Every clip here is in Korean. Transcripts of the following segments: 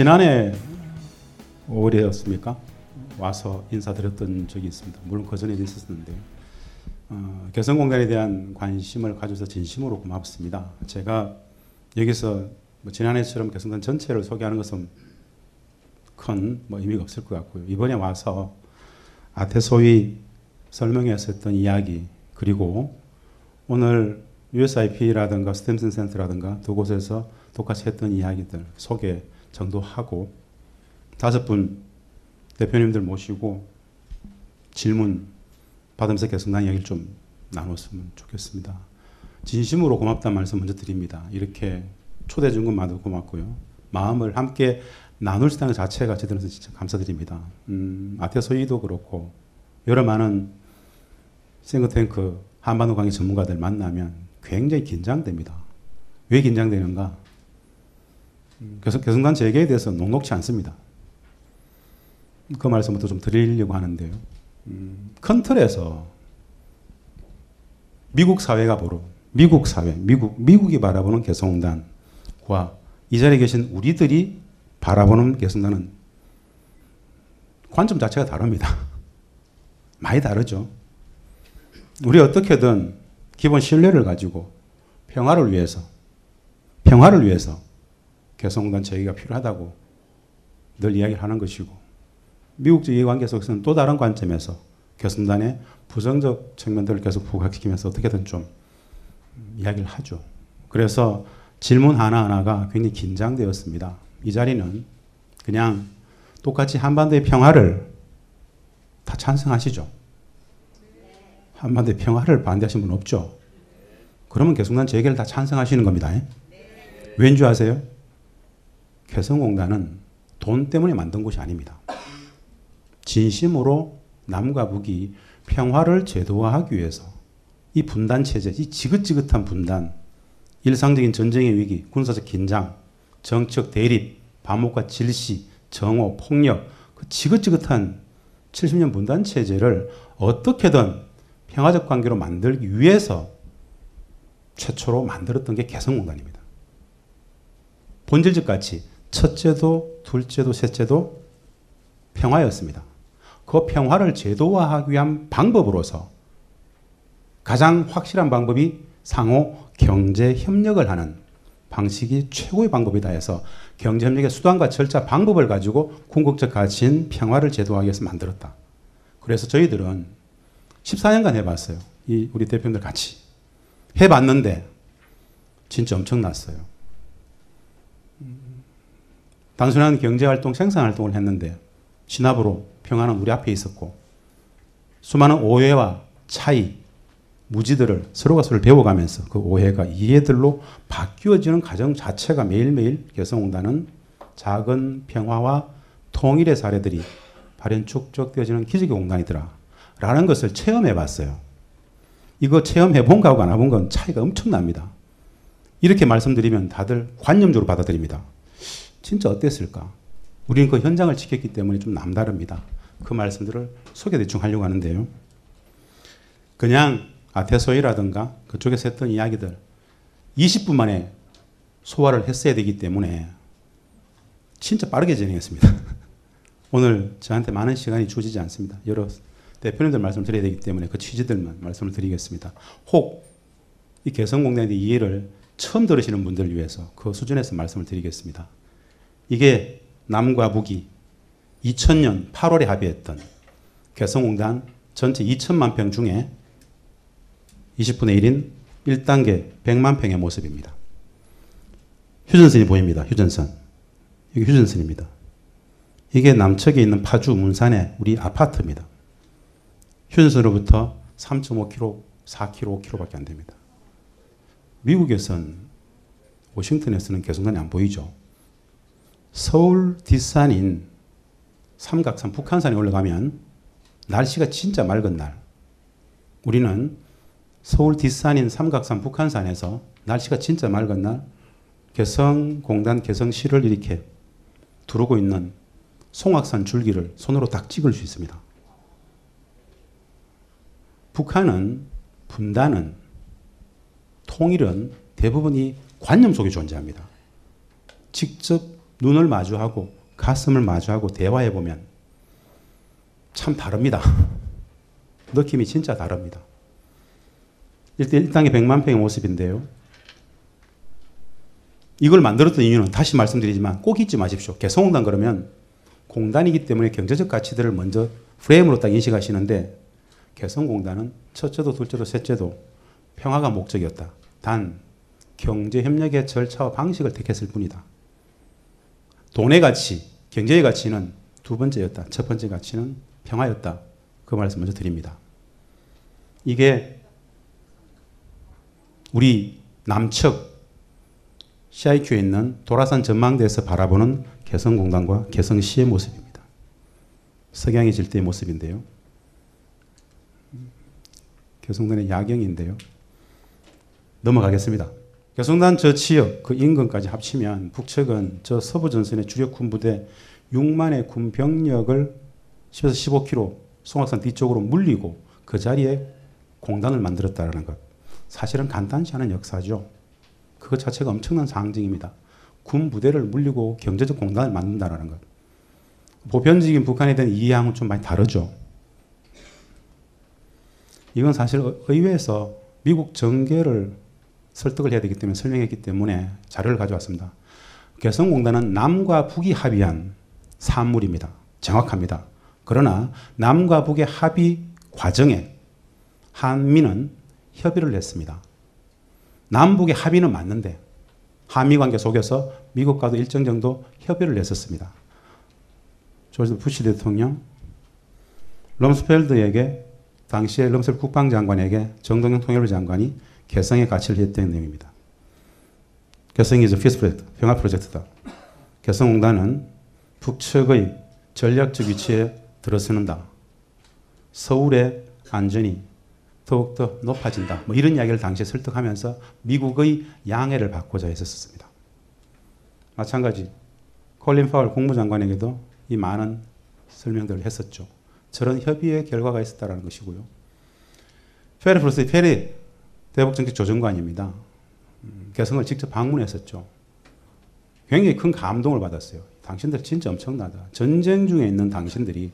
지난해 5월이었습니까? 와서 인사드렸던 적이 있습니다. 물론 그 전에도 있었는데 어, 개성공단에 대한 관심을 가져서 진심으로 고맙습니다. 제가 여기서 뭐 지난해처럼 개성단 전체를 소개하는 것은 큰 뭐 의미가 없을 것 같고요. 이번에 와서 아태 소위 설명에서 했던 이야기 그리고 오늘 USIP라든가 스템슨 센터라든가 두 곳에서 똑같이 했던 이야기들 소개 정도 하고 다섯 분 대표님들 모시고 질문 받으면서 개성난 이야기를 좀 나눴으면 좋겠습니다. 진심으로 고맙다는 말씀 먼저 드립니다. 이렇게 초대해 준 것만도 고맙고요. 마음을 함께 나눌 수 있다는 자체가 저들은 진짜 감사드립니다. 음, 아테소이도 그렇고 여러 많은 싱크탱크 한반도 관계 전문가들 만나면 굉장히 긴장됩니다. 왜 긴장되는가? 음, 교성단 재개에 대해서 녹록치 않습니다. 그 말씀부터 좀 드리려고 하는데요. 음, 큰 틀에서 미국 사회가 보러 미국 사회, 미국, 미국이 바라보는 개성단과 이 자리에 계신 우리들이 바라보는 개성단은 관점 자체가 다릅니다. 많이 다르죠. 우리 어떻게든 기본 신뢰를 가지고 평화를 위해서, 평화를 위해서 개성단 제기가 필요하다고 늘 이야기를 하는 것이고, 미국적 이해관계 속에서는 또 다른 관점에서 개성단의 부정적 측면들을 계속 부각시키면서 어떻게든 좀 이야기를 하죠. 그래서 질문 하나하나가 굉장히 긴장되었습니다. 이 자리는 그냥 똑같이 한반도의 평화를 다 찬성하시죠. 한반도의 평화를 반대하신 분 없죠. 그러면 개성단 재개를 다 찬성하시는 겁니다. 왠지 아세요? 개성공단은 돈 때문에 만든 곳이 아닙니다. 진심으로 남과 북이 평화를 제도화하기 위해서 이 분단 체제, 이 지긋지긋한 분단, 일상적인 전쟁의 위기, 군사적 긴장, 정치적 대립, 반목과 질시, 정오, 폭력, 그 지긋지긋한 70년 분단 체제를 어떻게든 평화적 관계로 만들기 위해서 최초로 만들었던 게 개성공단입니다. 본질적 가치, 첫째도, 둘째도, 셋째도 평화였습니다. 그 평화를 제도화하기 위한 방법으로서 가장 확실한 방법이 상호 경제 협력을 하는 방식이 최고의 방법이다 해서 경제 협력의 수단과 절차 방법을 가지고 궁극적 가치인 평화를 제도하기 위해서 만들었다. 그래서 저희들은 14년간 해봤어요. 이 우리 대표님들 같이 해봤는데 진짜 엄청났어요. 단순한 경제활동, 생산활동을 했는데 진압으로 평화는 우리 앞에 있었고 수많은 오해와 차이, 무지들을 서로가 서로 배워가면서 그 오해가 이해들로 바뀌어지는 과정 자체가 매일매일 개성공단은 작은 평화와 통일의 사례들이 발현 축적되어지는 기적의 공단이더라. 라는 것을 체험해 봤어요. 이거 체험해 본 거하고 안 해본 건 차이가 엄청납니다. 이렇게 말씀드리면 다들 관념적으로 받아들입니다. 진짜 어땠을까? 우리는 그 현장을 지켰기 때문에 좀 남다릅니다. 그 말씀들을 소개 대충 하려고 하는데요. 그냥 아테소이라든가 그쪽에서 했던 이야기들 20분 만에 소화를 했어야 되기 때문에 진짜 빠르게 진행했습니다. 오늘 저한테 많은 시간이 주어지지 않습니다. 여러 대표님들 말씀을 드려야 되기 때문에 그 취지들만 말씀을 드리겠습니다. 혹 이 개성공단에 대해 이해를 처음 들으시는 분들을 위해서 그 수준에서 말씀을 드리겠습니다. 이게 남과 북이 2000년 8월에 합의했던 개성공단 전체 2천만 평 중에 20분의 1인 1단계 100만 평의 모습입니다. 휴전선이 보입니다. 휴전선. 여기 휴전선입니다. 이게 남측에 있는 파주 문산의 우리 아파트입니다. 휴전선으로부터 3.5km, 4km, 5km밖에 안 됩니다. 미국에선 워싱턴에서는 개성단이 안 보이죠. 서울 뒷산인 삼각산 북한산에 올라가면 날씨가 진짜 맑은 날 우리는 서울 뒷산인 삼각산 북한산에서 날씨가 진짜 맑은 날 개성공단 개성시를 이렇게 두르고 있는 송악산 줄기를 손으로 딱 찍을 수 있습니다. 북한은 분단은 통일은 대부분이 관념 속에 존재합니다. 직접 눈을 마주하고 가슴을 마주하고 대화해 보면 참 다릅니다. 느낌이 진짜 다릅니다. 일단 일당의 100만 평의 모습인데요. 이걸 만들었던 이유는 다시 말씀드리지만 꼭 잊지 마십시오. 개성공단 그러면 공단이기 때문에 경제적 가치들을 먼저 프레임으로 딱 인식하시는데 개성공단은 첫째도 둘째도 셋째도 평화가 목적이었다. 단 경제 협력의 절차와 방식을 택했을 뿐이다. 돈의 가치, 경제의 가치는 두 번째였다. 첫 번째 가치는 평화였다. 그 말씀 먼저 드립니다. 이게 우리 남측 CIQ에 있는 도라산 전망대에서 바라보는 개성공단과 개성시의 모습입니다. 석양이 질 때의 모습인데요. 개성단의 야경인데요. 넘어가겠습니다. 개성단 저 지역 그 인근까지 합치면 북측은 저 서부 전선의 주력 군 부대 6만의 군 병력을 10에서 15km 송악산 뒤쪽으로 물리고 그 자리에 공단을 만들었다는 것. 사실은 간단치 않은 역사죠. 그것 자체가 엄청난 상징입니다. 군 부대를 물리고 경제적 공단을 만든다는 것. 보편적인 북한에 대한 이해하고는 좀 많이 다르죠. 이건 사실 의회에서 미국 정계를 설득을 해야 되기 때문에 설명했기 때문에 자료를 가져왔습니다. 개성공단은 남과 북이 합의한 산물입니다. 정확합니다. 그러나 남과 북의 합의 과정에 한미는 협의를 했습니다. 남북의 합의는 맞는데 한미 관계 속에서 미국과도 일정 정도 협의를 했었습니다. 조지 부시 대통령 럼스펠드에게 당시에 럼스펠 국방장관에게 정동영 통일부 장관이 개성의 가치를 했던 내용입니다. 개성이 이제 peace project, 평화 프로젝트다. 개성공단은 북측의 전략적 위치에 들어서는다. 서울의 안전이 더욱더 높아진다. 뭐 이런 이야기를 당시에 설득하면서 미국의 양해를 받고자 했었습니다. 마찬가지 콜린 파월 국무장관에게도 이 많은 설명들을 했었죠. 저런 협의의 결과가 있었다는 것이고요. 페리 프로스 페리 대북정책 조정관입니다. 음, 개성을 직접 방문했었죠. 굉장히 큰 감동을 받았어요. 당신들 진짜 엄청나다. 전쟁 중에 있는 당신들이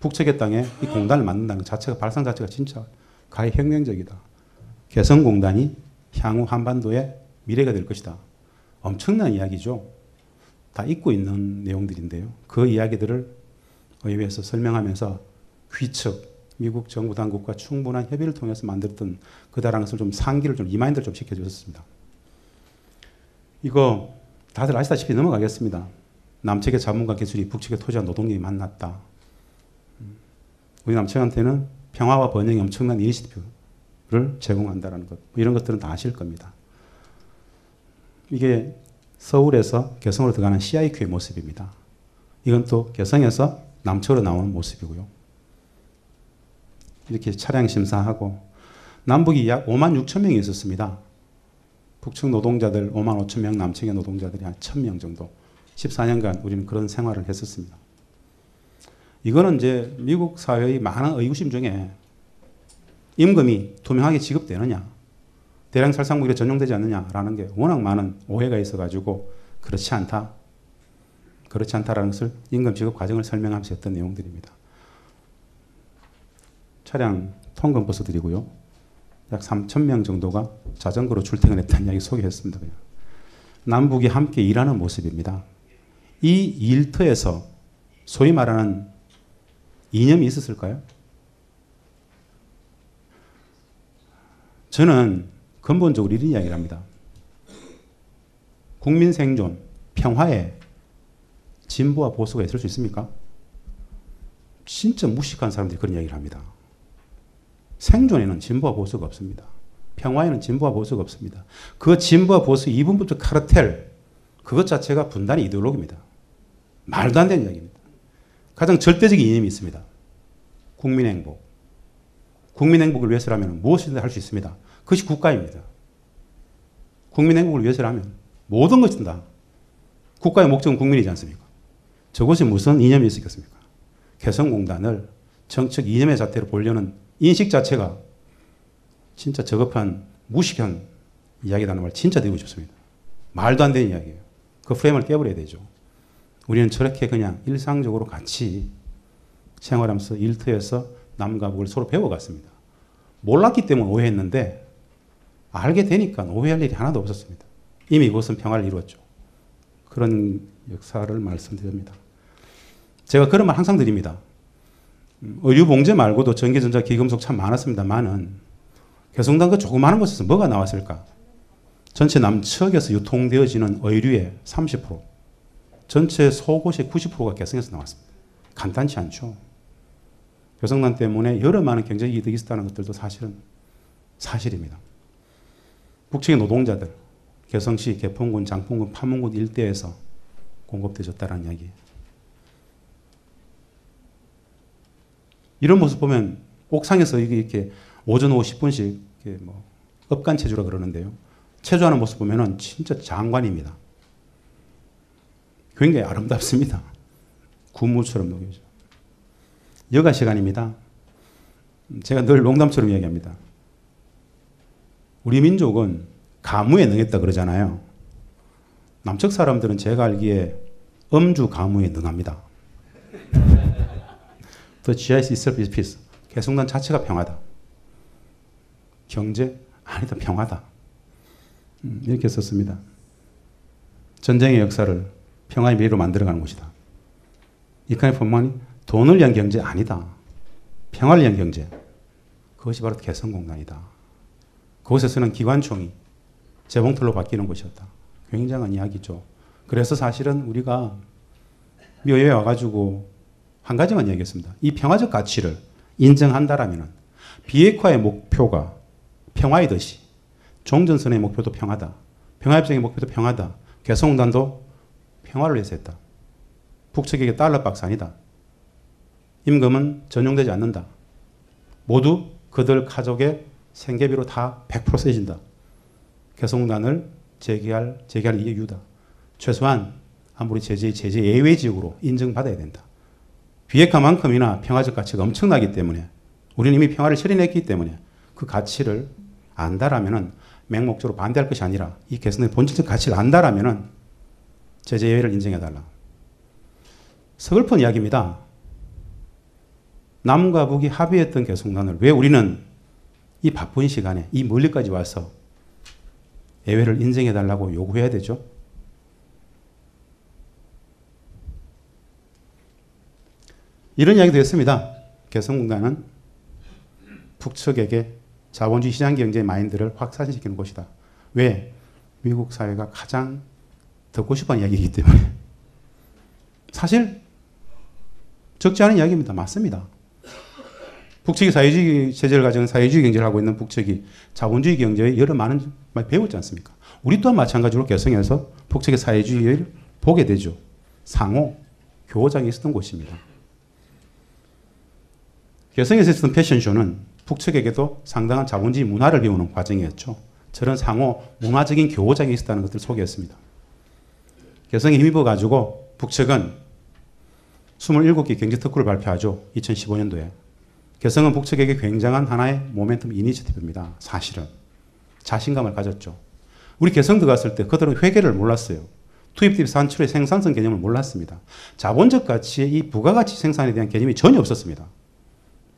북측의 땅에 이 공단을 만든다는 것 자체가 발상 자체가 진짜 가히 혁명적이다. 개성공단이 향후 한반도의 미래가 될 것이다. 엄청난 이야기죠. 다 잊고 있는 내용들인데요. 그 이야기들을 의회에서 설명하면서 귀측, 미국 정부 당국과 충분한 협의를 통해서 만들었던 거다라는 것을 좀 상기를 좀 remind를 좀 시켜주셨습니다. 이거 다들 아시다시피 넘어가겠습니다. 남측의 자문과 기술이 북측의 토지와 노동력이 만났다. 음, 우리 남측한테는 평화와 번영의 엄청난 initiative를 제공한다는 것. 뭐 이런 것들은 다 아실 겁니다. 이게 서울에서 개성으로 들어가는 CIQ의 모습입니다. 이건 또 개성에서 남쪽으로 나오는 모습이고요. 이렇게 차량 심사하고 남북이 약 5만 6천 명이 있었습니다. 북측 노동자들 5만 5천 명, 남측의 노동자들이 한 1천 명 정도. 14년간 우리는 그런 생활을 했었습니다. 이거는 이제 미국 사회의 많은 의구심 중에 임금이 투명하게 지급되느냐, 대량 살상무기로 전용되지 않느냐라는 게 워낙 많은 오해가 있어가지고 그렇지 않다. 그렇지 않다라는 것을 임금 지급 과정을 설명하면서 했던 내용들입니다. 차량 통금 버스 드리고요. 약 3천 명 정도가 자전거로 출퇴근했다는 이야기 소개했습니다. 그냥. 남북이 함께 일하는 모습입니다. 이 일터에서 소위 말하는 이념이 있었을까요? 저는 근본적으로 이런 이야기를 합니다. 국민 생존, 평화에 진보와 보수가 있을 수 있습니까? 진짜 무식한 사람들이 그런 이야기를 합니다. 생존에는 진보와 보수가 없습니다. 평화에는 진보와 보수가 없습니다. 그 진보와 보수 이분부터 카르텔, 그것 자체가 분단의 이데올로기입니다. 말도 안 되는 이야기입니다. 가장 절대적인 이념이 있습니다. 국민 행복. 국민 행복을 위해서라면 무엇이든 할 수 있습니다. 그것이 국가입니다. 국민 행복을 위해서라면 모든 것은 다 국가의 목적은 국민이지 않습니까? 저것이 무슨 이념이 있겠습니까? 개성공단을 정책 이념의 자태로 보려는 인식 자체가 진짜 저급한 무식한 이야기라는 말 진짜 드리고 싶습니다. 말도 안 되는 이야기예요. 그 프레임을 깨버려야 되죠. 우리는 저렇게 그냥 일상적으로 같이 생활하면서 일터에서 남과 북을 서로 배워갔습니다. 몰랐기 때문에 오해했는데 알게 되니까 오해할 일이 하나도 없었습니다. 이미 그것은 평화를 이루었죠. 그런 역사를 말씀드립니다. 제가 그런 말 항상 드립니다. 음, 의류 봉제 말고도 전기전자 기금속 참 많았습니다만은 개성당 그 조그마한 곳에서 뭐가 나왔을까? 전체 남측에서 유통되어지는 의류의 30%, 전체 속옷의 90%가 개성에서 나왔습니다. 간단치 않죠. 개성단 때문에 여러 많은 경제 이득이 있었다는 것들도 사실은 사실입니다. 북측의 노동자들, 개성시, 개포군, 장풍군, 파문군 일대에서 공급되어졌다는 이야기. 이런 모습 보면 옥상에서 이렇게 오전 오후 10분씩 뭐 업간 체조라 그러는데요. 체조하는 모습 보면은 진짜 장관입니다. 굉장히 아름답습니다. 구무처럼 녹여져. 여가 시간입니다. 제가 늘 농담처럼 이야기합니다. 우리 민족은 가무에 능했다 그러잖아요. 남측 사람들은 제가 알기에 음주 가무에 능합니다. The GIS itself is peace. 개성단 자체가 평화다. 경제 아니다 평화다. 음, 이렇게 썼습니다. 전쟁의 역사를 평화의 미래로 만들어가는 곳이다. 이칸의 본만이 돈을 위한 경제 아니다. 평화를 위한 경제. 그것이 바로 개성공단이다. 그곳에서는 기관총이 재봉틀로 바뀌는 곳이었다. 굉장한 이야기죠. 그래서 사실은 우리가 미국에 와가지고 한 가지만 이야기했습니다. 이 평화적 가치를 인정한다라면 비핵화의 목표가 평화이듯이 종전선의 목표도 평화다. 평화협정의 목표도 평화다. 개성공단도 평화를 위해서 했다. 북측에게 달러 박스 아니다. 임금은 전용되지 않는다. 모두 그들 가족의 생계비로 다 100% 쓰여진다. 개성단을 재개할, 재개할 이유다. 최소한 아무리 제재, 제재 예외 지역으로 인정받아야 된다. 비핵화만큼이나 평화적 가치가 엄청나기 때문에 우리는 이미 평화를 실현했기 때문에 그 가치를 안다라면은 맹목적으로 반대할 것이 아니라 이 개선의 본질적 가치를 안다라면은 제재 예외를 인정해달라. 서글픈 이야기입니다. 남과 북이 합의했던 개성단을 왜 우리는 이 바쁜 시간에 이 멀리까지 와서 예외를 인정해달라고 요구해야 되죠? 이런 이야기도 했습니다. 개성공단은 북측에게 자본주의 시장 경제 마인드를 확산시키는 곳이다. 왜? 미국 사회가 가장 듣고 싶은 이야기이기 때문에. 사실 적지 않은 이야기입니다. 맞습니다. 북측이 사회주의 체제를 가진 사회주의 경제를 하고 있는 북측이 자본주의 경제에 여러 많은 많이 배웠지 않습니까? 우리 또한 마찬가지로 개성에서 북측의 사회주의를 보게 되죠. 상호 교장이 있었던 곳입니다. 개성에서 있었던 패션쇼는 북측에게도 상당한 자본주의 문화를 배우는 과정이었죠. 저런 상호 문화적인 교장이 있었다는 것을 소개했습니다. 개성에 힘입어 가지고 북측은 27개 경제 특구를 발표하죠. 2015년도에. 개성은 북측에게 굉장한 하나의 모멘텀 이니셔티브입니다. 사실은. 자신감을 가졌죠. 우리 개성 들어갔을 때 그들은 회계를 몰랐어요. 투입 산출의 생산성 개념을 몰랐습니다. 자본적 가치의 이 부가가치 생산에 대한 개념이 전혀 없었습니다.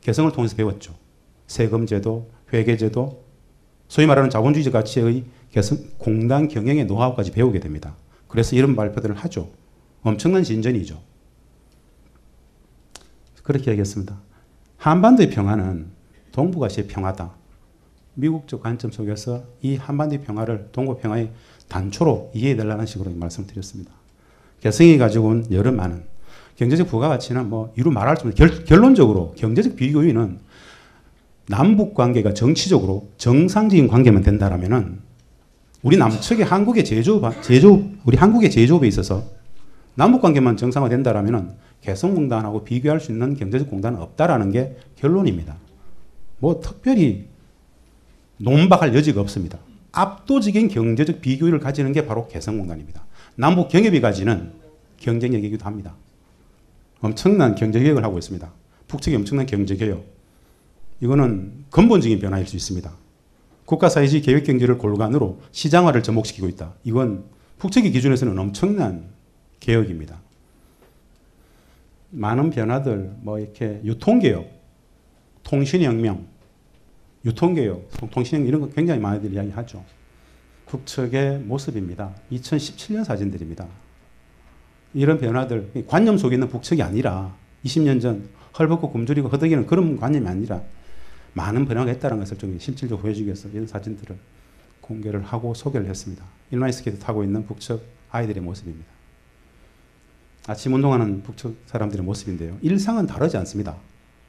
개성을 통해서 배웠죠. 세금제도, 회계제도, 소위 말하는 자본주의 가치의 개성, 공단 경영의 노하우까지 배우게 됩니다. 그래서 이런 발표들을 하죠. 엄청난 진전이죠. 그렇게 얘기했습니다. 한반도의 평화는 동북아시아의 평화다. 미국적 관점 속에서 이 한반도의 평화를 동북 평화의 단초로 이해해달라는 식으로 말씀드렸습니다. 개성이 가지고 온 여러 많은 경제적 부가가치는 뭐 이루 말할 수 없는 결론적으로 경제적 비교유는 남북 관계가 정치적으로 정상적인 관계만 된다라면은 우리 남측의 한국의 제조업, 제조업, 우리 한국의 제조업에 있어서 남북 관계만 정상화된다라면은 개성공단하고 비교할 수 있는 경제적 공단은 없다라는 게 결론입니다. 뭐 특별히 논박할 여지가 없습니다. 압도적인 경제적 비교율을 가지는 게 바로 개성공단입니다. 남북 경협이 가지는 경쟁력이기도 합니다. 엄청난 경제개혁을 하고 있습니다. 북측이 엄청난 경제개혁. 이거는 근본적인 변화일 수 있습니다. 국가사회주의 계획경제를 골간으로 시장화를 접목시키고 있다. 이건 북측의 기준에서는 엄청난 개혁입니다. 많은 변화들, 뭐 이렇게 유통개혁, 통신혁명, 유통개혁, 통신혁명 이런 거 굉장히 많이들 이야기하죠. 북측의 모습입니다. 2017년 사진들입니다. 이런 변화들, 관념 속에 있는 북측이 아니라 20년 전 헐벗고 굶주리고 허덕이는 그런 관념이 아니라 많은 변화가 있다는 것을 좀 실질적으로 보여주기 위해서 이런 사진들을 공개를 하고 소개를 했습니다. 인라인 스케이트 타고 있는 북측 아이들의 모습입니다. 아침 운동하는 북측 사람들의 모습인데요. 일상은 다르지 않습니다.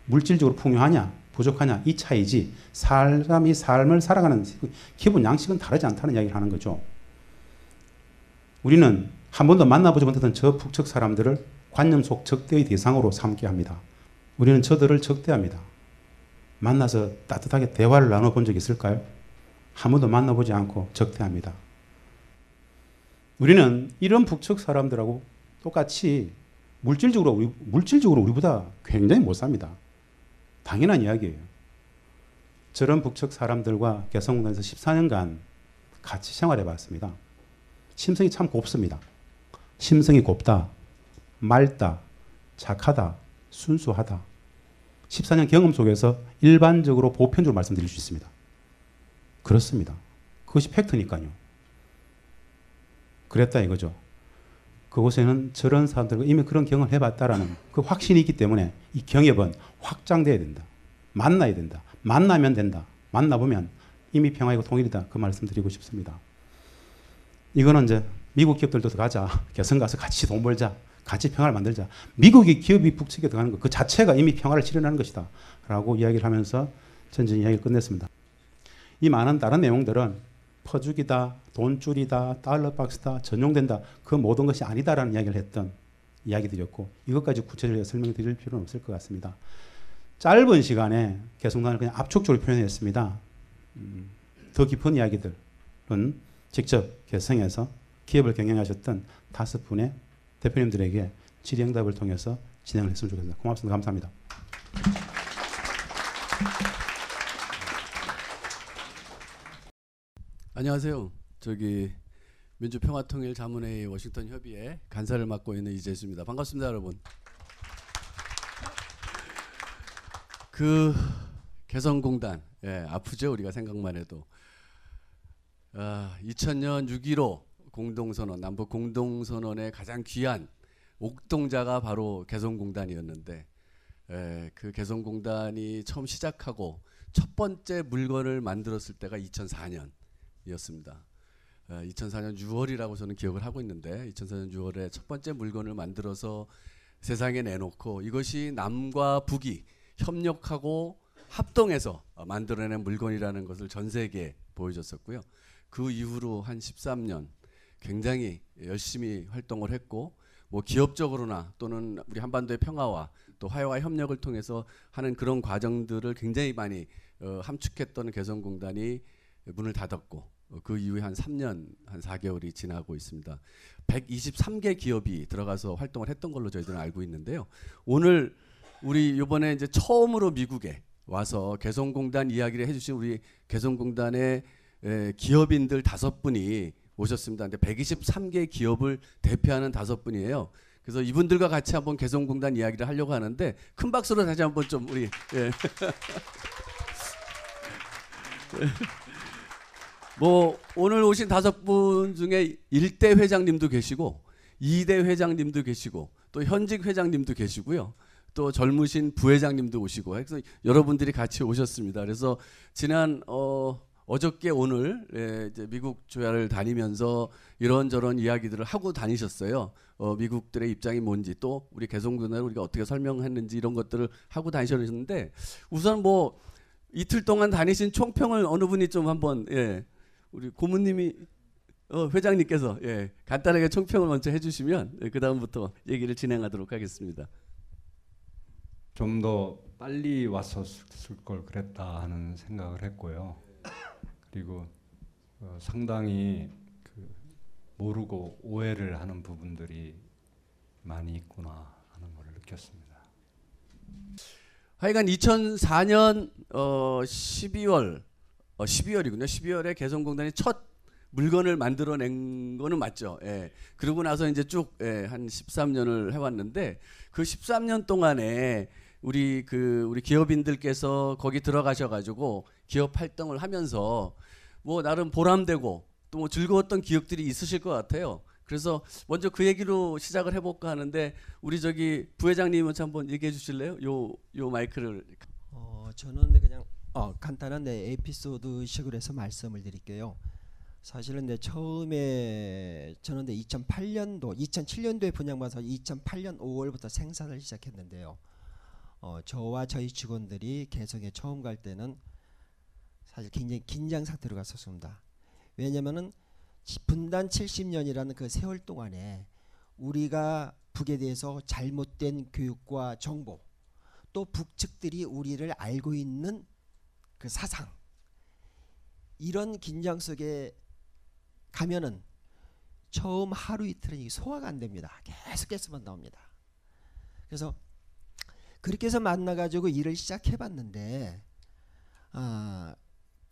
물질적으로 풍요하냐, 부족하냐 이 차이지 사람이 삶을 살아가는 기본 양식은 다르지 않다는 이야기를 하는 거죠. 우리는 한 번도 만나보지 못했던 저 북측 사람들을 관념 속 적대의 대상으로 삼게 합니다. 우리는 저들을 적대합니다. 만나서 따뜻하게 대화를 나눠본 적 있을까요? 한 번도 만나보지 않고 적대합니다. 우리는 이런 북측 사람들하고 똑같이 물질적으로 우리, 물질적으로 우리보다 굉장히 못 삽니다. 당연한 이야기예요. 저런 북측 사람들과 개성공단에서 14년간 같이 생활해 봤습니다. 심성이 참 곱습니다. 심성이 곱다, 맑다, 착하다, 순수하다. 14년 경험 속에서 일반적으로 보편적으로 말씀드릴 수 있습니다. 그렇습니다. 그것이 팩트니까요. 그랬다 이거죠. 그곳에는 저런 사람들과 이미 그런 경험을 해봤다라는 그 확신이 있기 때문에 이 경협은 확장돼야 된다. 만나야 된다. 만나면 된다. 만나보면 이미 평화이고 통일이다. 그 말씀 드리고 싶습니다. 이거는 이제 미국 기업들도 들어가자. 개성 가서 같이 돈 벌자. 같이 평화를 만들자. 미국의 기업이 북측에 들어가는 것 그 자체가 이미 평화를 실현하는 것이다. 라고 이야기를 하면서 전전 이야기를 끝냈습니다. 이 많은 다른 내용들은 퍼주기다, 돈줄이다, 달러박스다, 전용된다. 그 모든 것이 아니다라는 이야기를 했던 이야기들이었고 이것까지 구체적으로 설명드릴 필요는 없을 것 같습니다. 짧은 시간에 개성단을 그냥 압축적으로 표현했습니다. 음, 더 깊은 이야기들은 직접 개성에서 기업을 경영하셨던 다섯 분의 대표님들에게 질의응답을 통해서 진행을 했으면 좋겠습니다. 고맙습니다. 감사합니다. 안녕하세요. 저기 민주평화통일 자문회의 워싱턴 협의회 간사를 맡고 있는 이재수입니다. 반갑습니다, 여러분. 그 개성공단 예, 아프죠 우리가 생각만 해도 아, 2000년 6.15 공동선언 남북 공동선언의 가장 귀한 옥동자가 바로 개성공단이었는데 예, 그 개성공단이 처음 시작하고 첫 번째 물건을 만들었을 때가 2004년이었습니다. 2004년 6월이라고 저는 기억을 하고 있는데 2004년 6월에 첫 번째 물건을 만들어서 세상에 내놓고 이것이 남과 북이 협력하고 합동해서 만들어낸 물건이라는 것을 전 세계에 보여줬었고요. 그 이후로 한 13년 굉장히 열심히 활동을 했고 뭐 기업적으로나 또는 우리 한반도의 평화와 또 화해와 협력을 통해서 하는 그런 과정들을 굉장히 많이 어, 함축했던 개성공단이 문을 닫았고 어, 그 이후에 한 3년 한 4개월이 지나고 있습니다. 123개 기업이 들어가서 활동을 했던 걸로 저희들은 알고 있는데요. 오늘 우리 이번에 이제 처음으로 미국에 와서 개성공단 이야기를 해주신 우리 개성공단의 기업인들 다섯 분이 오셨습니다. 근데 123개 기업을 대표하는 다섯 분이에요. 그래서 이분들과 같이 한번 개성공단 이야기를 하려고 하는데 큰 박수로 다시 한번 좀 우리 예. 뭐 오늘 오신 다섯 분 중에 1대 회장님도 계시고 2대 회장님도 계시고 또 현직 회장님도 계시고요. 또 젊으신 부회장님도 오시고 그래서 여러분들이 같이 오셨습니다. 그래서 지난 어 어저께 오늘 예, 이제 미국 조야를 다니면서 이런저런 이야기들을 하고 다니셨어요. 어, 미국들의 입장이 뭔지 또 우리 개성군을 우리가 어떻게 설명했는지 이런 것들을 하고 다니셨는데 우선 뭐 이틀 동안 다니신 총평을 어느 분이 좀 한번 예, 우리 고문님이 어, 회장님께서 예, 간단하게 총평을 먼저 해주시면 예, 그 다음부터 얘기를 진행하도록 하겠습니다. 좀 더 빨리 왔었을 걸 그랬다 하는 생각을 했고요. 그리고 어, 상당히 그 모르고 오해를 하는 부분들이 많이 있구나 하는 걸 느꼈습니다. 하여간 2004년 어 12월 어 12월이군요. 12월에 개성공단이 첫 물건을 만들어낸 거는 맞죠. 예. 그러고 나서 이제 쭉 예, 한 13년을 해왔는데 그 13년 동안에 우리 그 우리 기업인들께서 거기 들어가셔가지고 기업 활동을 하면서 뭐 나름 보람되고 또 뭐 즐거웠던 기억들이 있으실 것 같아요. 그래서 먼저 그 얘기로 시작을 해볼까 하는데 우리 저기 부회장님은 한번 얘기해 주실래요? 요 요 마이크를 어, 저는 네, 그냥 어, 간단한 내 에피소드식으로 해서 말씀을 드릴게요. 사실은 내 처음에 저는 내 2008년도, 2007년도에 분양받아서 2008년 5월부터 생산을 시작했는데요. 어, 저와 저희 직원들이 개성에 처음 갈 때는 사실 굉장히 긴장 상태로 갔었습니다. 왜냐면은 지- 분단 70년이라는 그 세월 동안에 우리가 북에 대해서 잘못된 교육과 정보 또 북측들이 우리를 알고 있는 그 사상 이런 긴장 속에 가면은 처음 하루 이틀은 소화가 안 됩니다. 계속해서만 나옵니다. 그래서 그렇게 해서 만나가지고 일을 시작해봤는데 아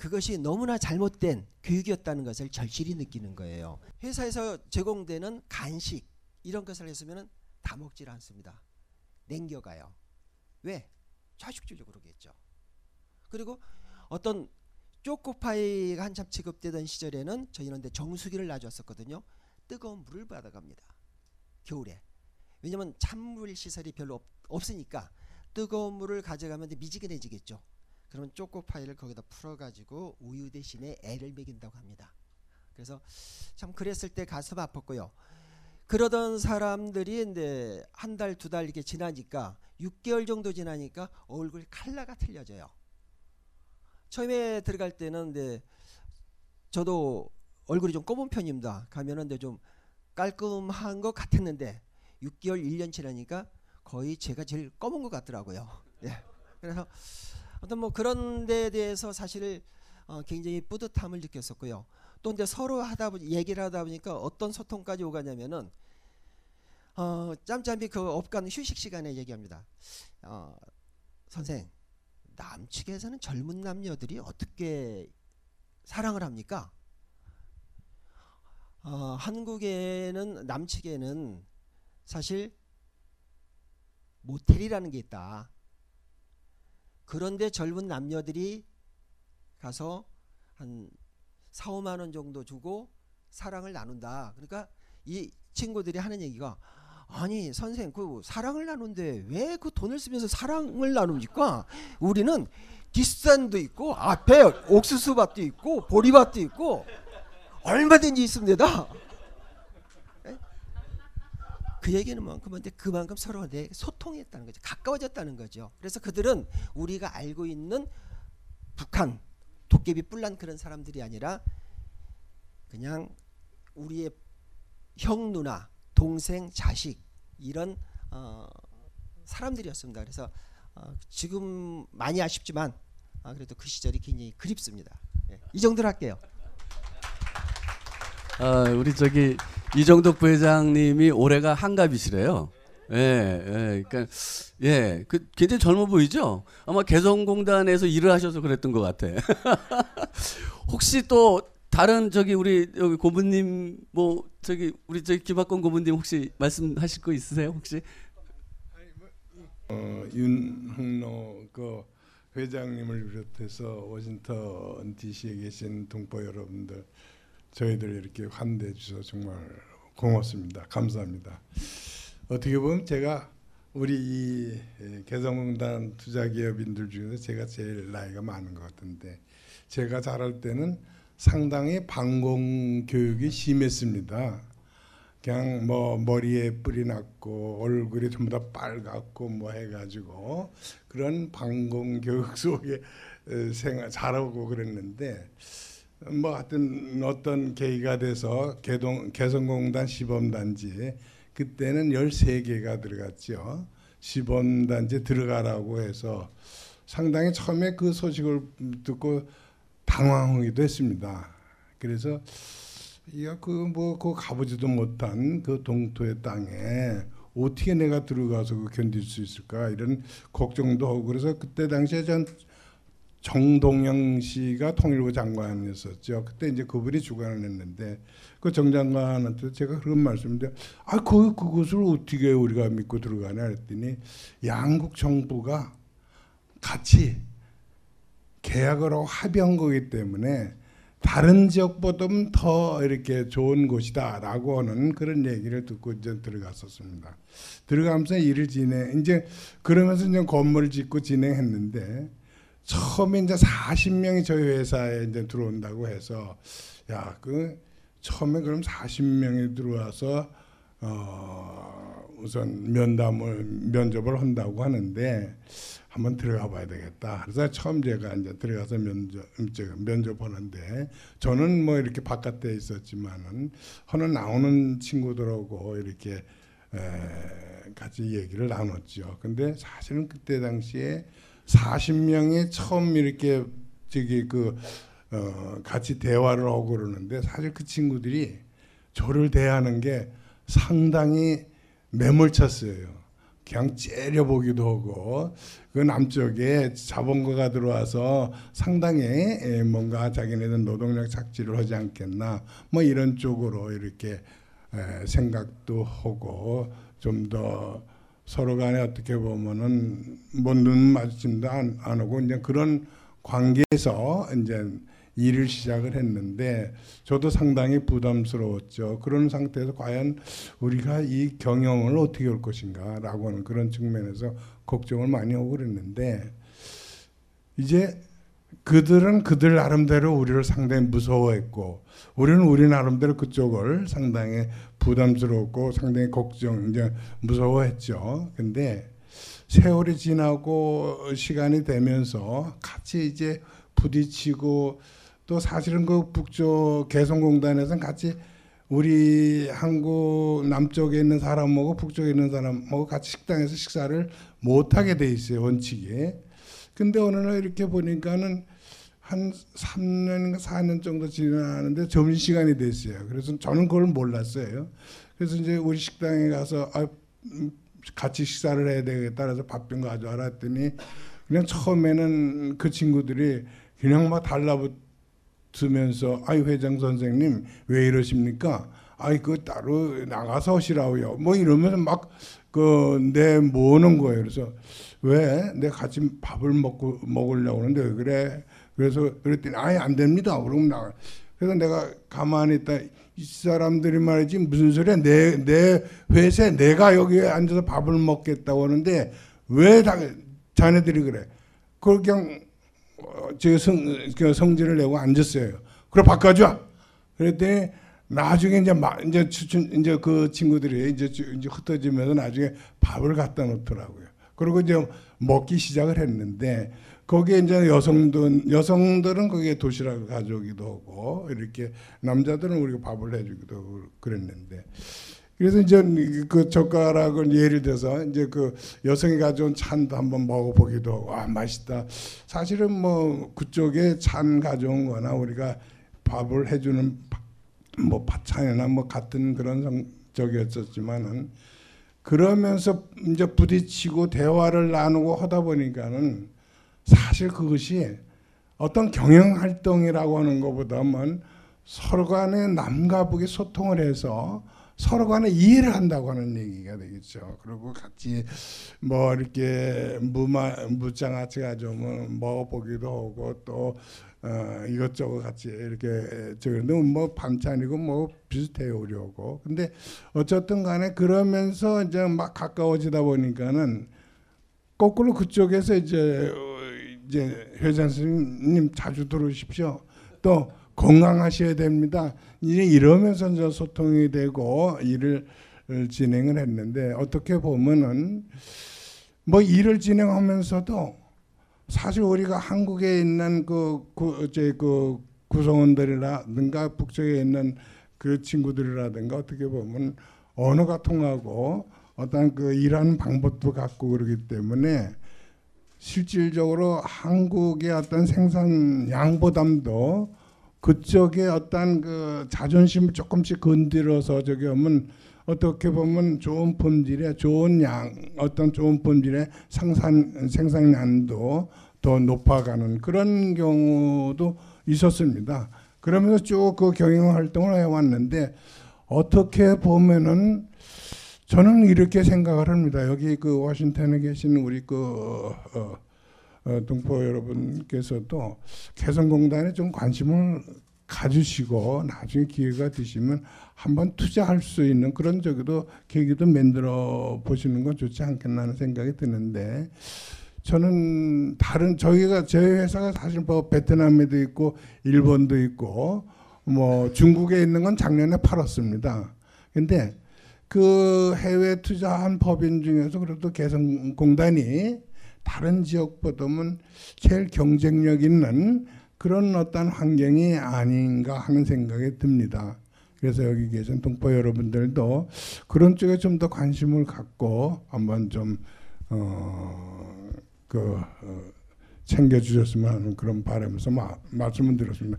그것이 너무나 잘못된 교육이었다는 것을 절실히 느끼는 거예요. 회사에서 제공되는 간식 이런 것을 했으면 다 먹질 않습니다. 냉겨가요. 왜? 자식주려고 그러겠죠. 그리고 어떤 초코파이가 한참 취급되던 시절에는 저희는 정수기를 놔줬었거든요. 뜨거운 물을 받아갑니다. 겨울에. 왜냐면 찬물 시설이 별로 없, 없으니까 뜨거운 물을 가져가면 미지근해지겠죠. 그러면 초코파이를 거기다 풀어가지고 우유 대신에 애를 먹인다고 합니다. 그래서 참 그랬을 때 가슴 아팠고요. 그러던 사람들이 이제 한 달 두 달 이렇게 지나니까 6개월 정도 지나니까 얼굴 칼라가 틀려져요. 처음에 들어갈 때는 이제 저도 얼굴이 좀 검은 편입니다. 가면은 근데 좀 깔끔한 것 같았는데 6개월 1년 지나니까 거의 제가 제일 검은 것 같더라고요. 예. 그래서 어떤 뭐 그런 데에 대해서 사실 어, 굉장히 뿌듯함을 느꼈었고요. 또 근데 서로 하다 보니 얘기를 하다 보니까 어떤 소통까지 오가냐면은 어, 짬짬이 그 업간 휴식 시간에 얘기합니다. 어, 선생 남측에서는 젊은 남녀들이 어떻게 사랑을 합니까? 어, 한국에는 남측에는 사실 모텔이라는 게 있다. 그런데 젊은 남녀들이 가서 한 4, 5만 원 정도 주고 사랑을 나눈다. 그러니까 이 친구들이 하는 얘기가 아니 선생 그 사랑을 나누는데 왜 그 돈을 쓰면서 사랑을 나눕니까? 우리는 뒷산도 있고 앞에 옥수수밭도 있고 보리밭도 있고 얼마든지 있습니다. 예? 그 얘기는 만큼인데 그만큼 서로 내 소통했다는 거죠. 가까워졌다는 거죠. 그래서 그들은 우리가 알고 있는 북한 도깨비 뿔난 그런 사람들이 아니라 그냥 우리의 형 누나 동생 자식 이런 어, 사람들이었습니다. 그래서 어, 지금 많이 아쉽지만 아, 그래도 그 시절이 굉장히 그립습니다. 예, 이 정도로 할게요. 아, 우리 저기 이정덕 부회장님이 올해가 한갑이시래요. 예, 예, 그러니까 예, 그 굉장히 젊어 보이죠. 아마 개성공단에서 일을 하셔서 그랬던 것 같아. 혹시 또 다른 저기 우리 여기 고문님 뭐 저기 우리 저기 김학권 고문님 혹시 말씀하실 거 있으세요 혹시? 어, 윤흥로 그 회장님을 비롯해서 워싱턴 DC에 계신 동포 여러분들 저희들 이렇게 환대해 주셔서 정말 고맙습니다. 감사합니다. 어떻게 보면 제가 우리 이 에, 개성공단 투자기업인들 중에서 제가 제일 나이가 많은 것 같은데 제가 자랄 때는 상당히 방공 교육이 심했습니다. 그냥 뭐 머리에 뿔이 났고 얼굴이 전부 다 빨갛고 뭐 해가지고 그런 방공 교육 속에 에, 생활 자라고 그랬는데 뭐 하여튼 어떤 계기가 돼서 개동 개성공단 시범단지 그때는 13개가 들어갔죠. 시범단지 들어가라고 해서 상당히 처음에 그 소식을 듣고 당황하기도 했습니다. 그래서 야그뭐 그 가보지도 못한 그 동토의 땅에 어떻게 내가 들어가서 그 견딜 수 있을까 이런 걱정도 하고 그래서 그때 당시에 전 정동영 씨가 통일부 장관이었었죠. 그때 이제 그분이 주관을 했는데 그 정 장관한테 제가 그런 말씀인데 아, 그 그것을 어떻게 우리가 믿고 들어가냐 했더니 양국 정부가 같이 계약을 하고 합의한 거기 때문에 다른 지역보다는 더 이렇게 좋은 곳이다라고 하는 그런 얘기를 듣고 이제 들어갔었습니다. 들어가면서 일을 진행 이제 그러면서 이제 건물을 짓고 진행했는데 처음에 이제 40명이 저희 회사에 이제 들어온다고 해서 야 그 처음에 그럼 40명이 들어와서 어 우선 면담을 면접을 한다고 하는데 한번 들어가 봐야 되겠다. 그래서 처음 제가 이제 들어가서 면접 면접하는데 저는 뭐 이렇게 바깥에 있었지만은 하는 나오는 친구들하고 이렇게 에, 같이 얘기를 나눴죠. 근데 사실은 그때 당시에 40명이 처음 이렇게 저기 그 어, 같이 대화를 하고 그러는데 사실 그 친구들이 저를 대하는 게 상당히 매몰찼어요. 그냥 째려보기도 하고 그 남쪽에 자본가가 들어와서 상당히 에, 뭔가 자기네들 노동력 착취를 하지 않겠나 뭐 이런 쪽으로 이렇게 에, 생각도 하고 좀더 서로 간에 어떻게 보면은 뭐 눈 마주침도 안, 안 하고 이제 그런 관계에서 이제 일을 시작을 했는데 저도 상당히 부담스러웠죠. 그런 상태에서 과연 우리가 이 경영을 어떻게 할 것인가라고 하는 그런 측면에서 걱정을 많이 하고 그랬는데 이제 그들은 그들 나름대로 우리를 상당히 무서워했고 우리는 우리 나름대로 그쪽을 상당히 부담스럽고 상당히 걱정 이제 무서워했죠. 근데 세월이 지나고 시간이 되면서 같이 이제 부딪히고 또 사실은 그 북쪽 개성공단에서는 같이 우리 한국 남쪽에 있는 사람하고 북쪽에 있는 사람하고 같이 식당에서 식사를 못 하게 돼 있어요 원칙에. 근데 어느 날 이렇게 보니까는 한 3년인가 4년 정도 지나는데 점심 시간이 됐어요. 그래서 저는 그걸 몰랐어요. 그래서 이제 우리 식당에 가서 아, 음, 같이 식사를 해야 되겠다 그래서 밥 좀 가져와라 했더니 그냥 처음에는 그 친구들이 그냥 막 달라붙으면서 아이 회장 선생님 왜 이러십니까? 아이 그 따로 나가서 오시라고요. 뭐 이러면서 막 그내 모으는 거예요. 그래서 왜내 같이 밥을 먹고 먹으려고 하는데 왜 그래? 그래서 그랬더니 아예 안 됩니다. 그러면 나 그래서 내가 가만히 있다 이 사람들이 말이지 무슨 소리야 내 내 회사에 내가 여기에 앉아서 밥을 먹겠다고 하는데 왜 다, 자네들이 그래? 그걸 그냥 어, 제 성, 그 성질을 내고 앉았어요. 그래 바꿔줘. 그랬더니 나중에 이제 마, 이제 추천 이제 그 친구들이 이제 주- 이제 흩어지면서 나중에 밥을 갖다 놓더라고요. 그리고 이제 먹기 시작을 했는데 거기에 이제 여성들 여성들은 거기에 도시락을 가져오기도 하고 이렇게 남자들은 우리가 밥을 해주기도 하고 그랬는데 그래서 이제 그 젓가락을 예를 들어서 이제 그 여성이 가져온 찬도 한번 먹어보기도 하고 아 맛있다. 사실은 뭐 그쪽에 찬 가져온 거나 우리가 밥을 해주는 바- 뭐 파찬이나 뭐 같은 그런 성적이었었지만은 그러면서 이제 부딪히고 대화를 나누고 하다 보니까는 사실 그것이 어떤 경영 활동이라고 하는 것보다는 서로 간에 남과 북이 소통을 해서 서로 간에 이해를 한다고 하는 얘기가 되겠죠. 그리고 같이 뭐 이렇게 무마 무장아찌 가져오면 먹어보기도 하고 또 어, 이것저것 같이 이렇게 저런데 뭐 반찬이고 뭐 비슷해요 우리하고. 근데 어쨌든 간에 그러면서 이제 막 가까워지다 보니까는 거꾸로 그쪽에서 이제 어, 이제 회장 선생님 자주 들어오십시오. 또 건강하셔야 됩니다. 이제 이러면서 이제 소통이 되고 일을 어, 진행을 했는데 어떻게 보면은 뭐 일을 진행하면서도 사실 우리가 한국에 있는 그, 그, 그 구성원들이라든가 북쪽에 있는 그 친구들이라든가 어떻게 보면 언어가 통하고 어떤 그 일하는 방법도 갖고 그러기 때문에 실질적으로 한국의 어떤 생산 양보담도 그쪽에 어떤 그 자존심을 조금씩 건드려서 저기 하면 어떻게 보면 좋은 품질의 좋은 양 어떤 좋은 품질의 생산 생산량도 더 높아가는 그런 경우도 있었습니다. 그러면서 쭉 그 경영 활동을 해왔는데 어떻게 보면은 저는 이렇게 생각을 합니다. 여기 그 워싱턴에 계신 우리 그 어, 어, 동포 여러분께서도 개성공단에 좀 관심을 가주시고 나중에 기회가 되시면 한번 투자할 수 있는 그런 저기도 계기도 만들어 보시는 건 좋지 않겠나 하는 생각이 드는데 저는 다른 저희가 저희 회사가 사실 뭐 베트남에도 있고 일본도 있고 뭐 중국에 있는 건 작년에 팔았습니다. 근데 그 해외 투자한 법인 중에서 그래도 개성공단이 다른 지역보다는 제일 경쟁력 있는 그런 어떤 환경이 아닌가 하는 생각이 듭니다. 그래서 여기 계신 동포 여러분들도 그런 쪽에 좀 더 관심을 갖고 한번 좀 어, 그 어, 챙겨주셨으면 하는 그런 바람에서 마, 말씀을 드렸습니다.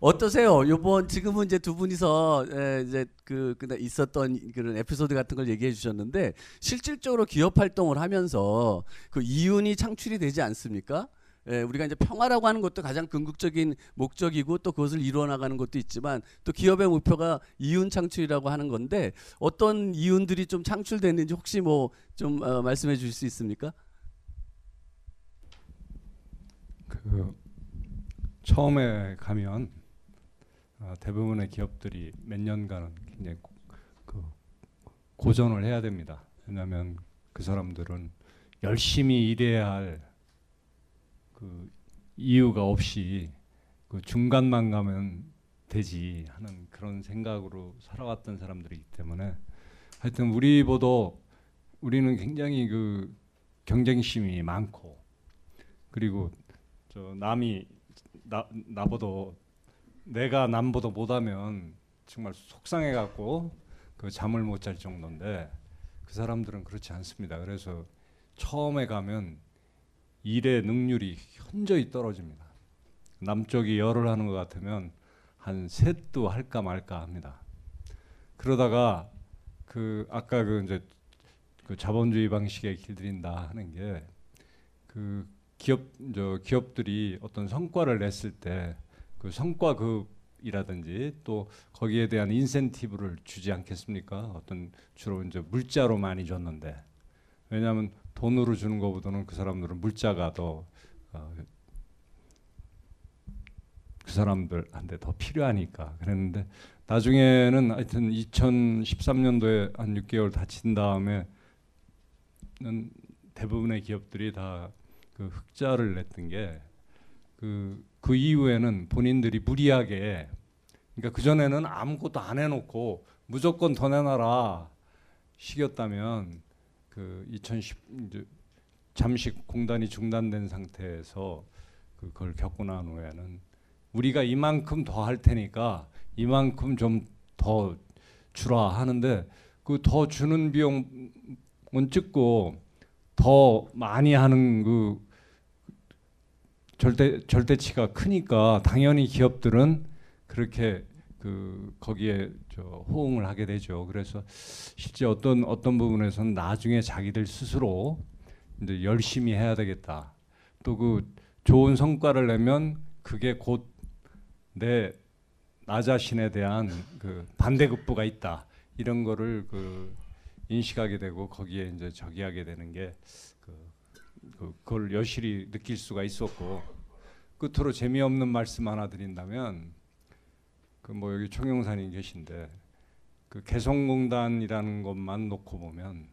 어떠세요? 요번 지금은 이제 두 분이서 에, 이제 그 그날 있었던 그런 에피소드 같은 걸 얘기해 주셨는데 실질적으로 기업 활동을 하면서 그 이윤이 창출이 되지 않습니까? 예, 우리가 이제 평화라고 하는 것도 가장 궁극적인 목적이고 또 그것을 이루어 나가는 것도 있지만 또 기업의 목표가 이윤 창출이라고 하는 건데 어떤 이윤들이 좀 창출됐는지 혹시 뭐좀 어, 말씀해 주실 수 있습니까? 그 처음에 가면 어, 대부분의 기업들이 몇 년간은 굉장히 고, 그 고전을 해야 됩니다. 왜냐하면 그 사람들은 열심히 일해야 할 그 이유가 없이 그 중간만 가면 되지 하는 그런 생각으로 살아왔던 사람들이기 때문에 하여튼 우리보다 우리는 굉장히 그 경쟁심이 많고 그리고 저 남이 나 나보다 내가 남보다 못하면 정말 속상해 갖고 그 잠을 못 잘 정도인데 그 사람들은 그렇지 않습니다. 그래서 처음에 가면 일의 능률이 현저히 떨어집니다. 남쪽이 열을 하는 것 같으면 한 셋도 할까 말까 합니다. 그러다가 그 아까 그 이제 그 자본주의 방식에 길들인다 하는 게 그 기업 저 기업들이 어떤 성과를 냈을 때 그 성과급이라든지 또 거기에 대한 인센티브를 주지 않겠습니까? 어떤 주로 이제 물자로 많이 줬는데 왜냐하면 돈으로 주는 것보다는 그 사람들은 물자가 더 어, 그 사람들한테 더 필요하니까 그랬는데 나중에는 하여튼 2013년도에 한 6개월 다친 다음에는 대부분의 기업들이 다 그 흑자를 냈던 게그 그 이후에는 본인들이 무리하게 그러니까 그 전에는 아무것도 안 해놓고 무조건 더 내놔라 시켰다면 그 2010 이제 잠시 공단이 중단된 상태에서 그걸 겪고 난 후에는 우리가 이만큼 더 할 테니까 이만큼 좀 더 주라 하는데 그 더 주는 비용은 찍고 더 많이 하는 그 절대 절대치가 크니까 당연히 기업들은 그렇게 그 거기에 저 호응을 하게 되죠. 그래서 실제 어떤 어떤 부분에서는 나중에 자기들 스스로 이제 열심히 해야 되겠다. 또 그 좋은 성과를 내면 그게 곧 내 나 자신에 대한 그 반대급부가 있다. 이런 거를 그 인식하게 되고 거기에 이제 저기하게 되는 게 그, 그 그걸 여실히 느낄 수가 있었고 끝으로 재미없는 말씀 하나 드린다면 그 뭐 여기 총영사님 계신데 그 개성공단이라는 것만 놓고 보면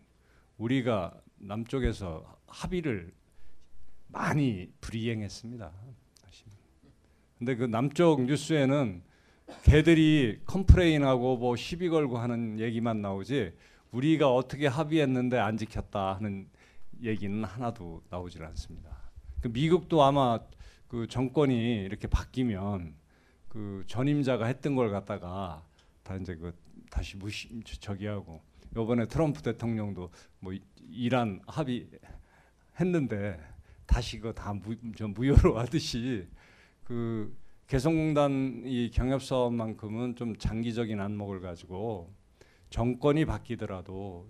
우리가 남쪽에서 합의를 많이 불이행했습니다. 근데 그 남쪽 뉴스에는 걔들이 complain하고 뭐 시비 걸고 하는 얘기만 나오지 우리가 어떻게 합의했는데 안 지켰다 하는 얘기는 하나도 나오질 않습니다. 그 미국도 아마 그 정권이 이렇게 바뀌면 그 전임자가 했던 걸 갖다가 다 이제 그 다시 무시 저기하고 이번에 트럼프 대통령도 뭐 이란 합의 했는데 다시 그 다 무효로 하듯이 그 개성공단 이 경협 사업만큼은 좀 장기적인 안목을 가지고 정권이 바뀌더라도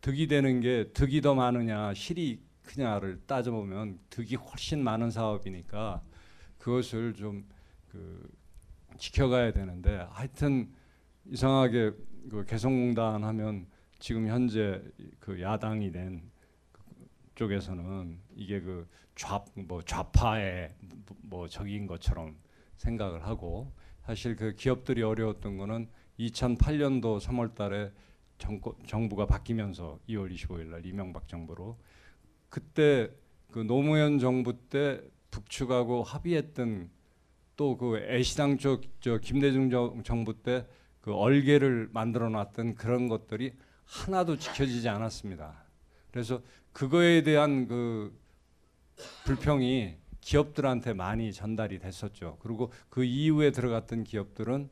득이 되는 게 득이 더 많으냐 실이 크냐를 따져보면 득이 훨씬 많은 사업이니까 그것을 좀 그 지켜가야 되는데 하여튼 이상하게 그 개성공단 하면 지금 현재 그 야당이 된 쪽에서는 이게 그 좌 뭐 좌파의 뭐 적인 것처럼 생각을 하고 사실 그 기업들이 어려웠던 거는 2008년도 3월달에 정권, 정부가 바뀌면서 2월 25일 날 이명박 정부로 그때 그 노무현 정부 때 북측하고 합의했던 또 그 애시당 쪽 저 김대중 정- 정부 때 그 얼개를 만들어 놨던 그런 것들이 하나도 지켜지지 않았습니다. 그래서 그거에 대한 그 불평이 기업들한테 많이 전달이 됐었죠. 그리고 그 이후에 들어갔던 기업들은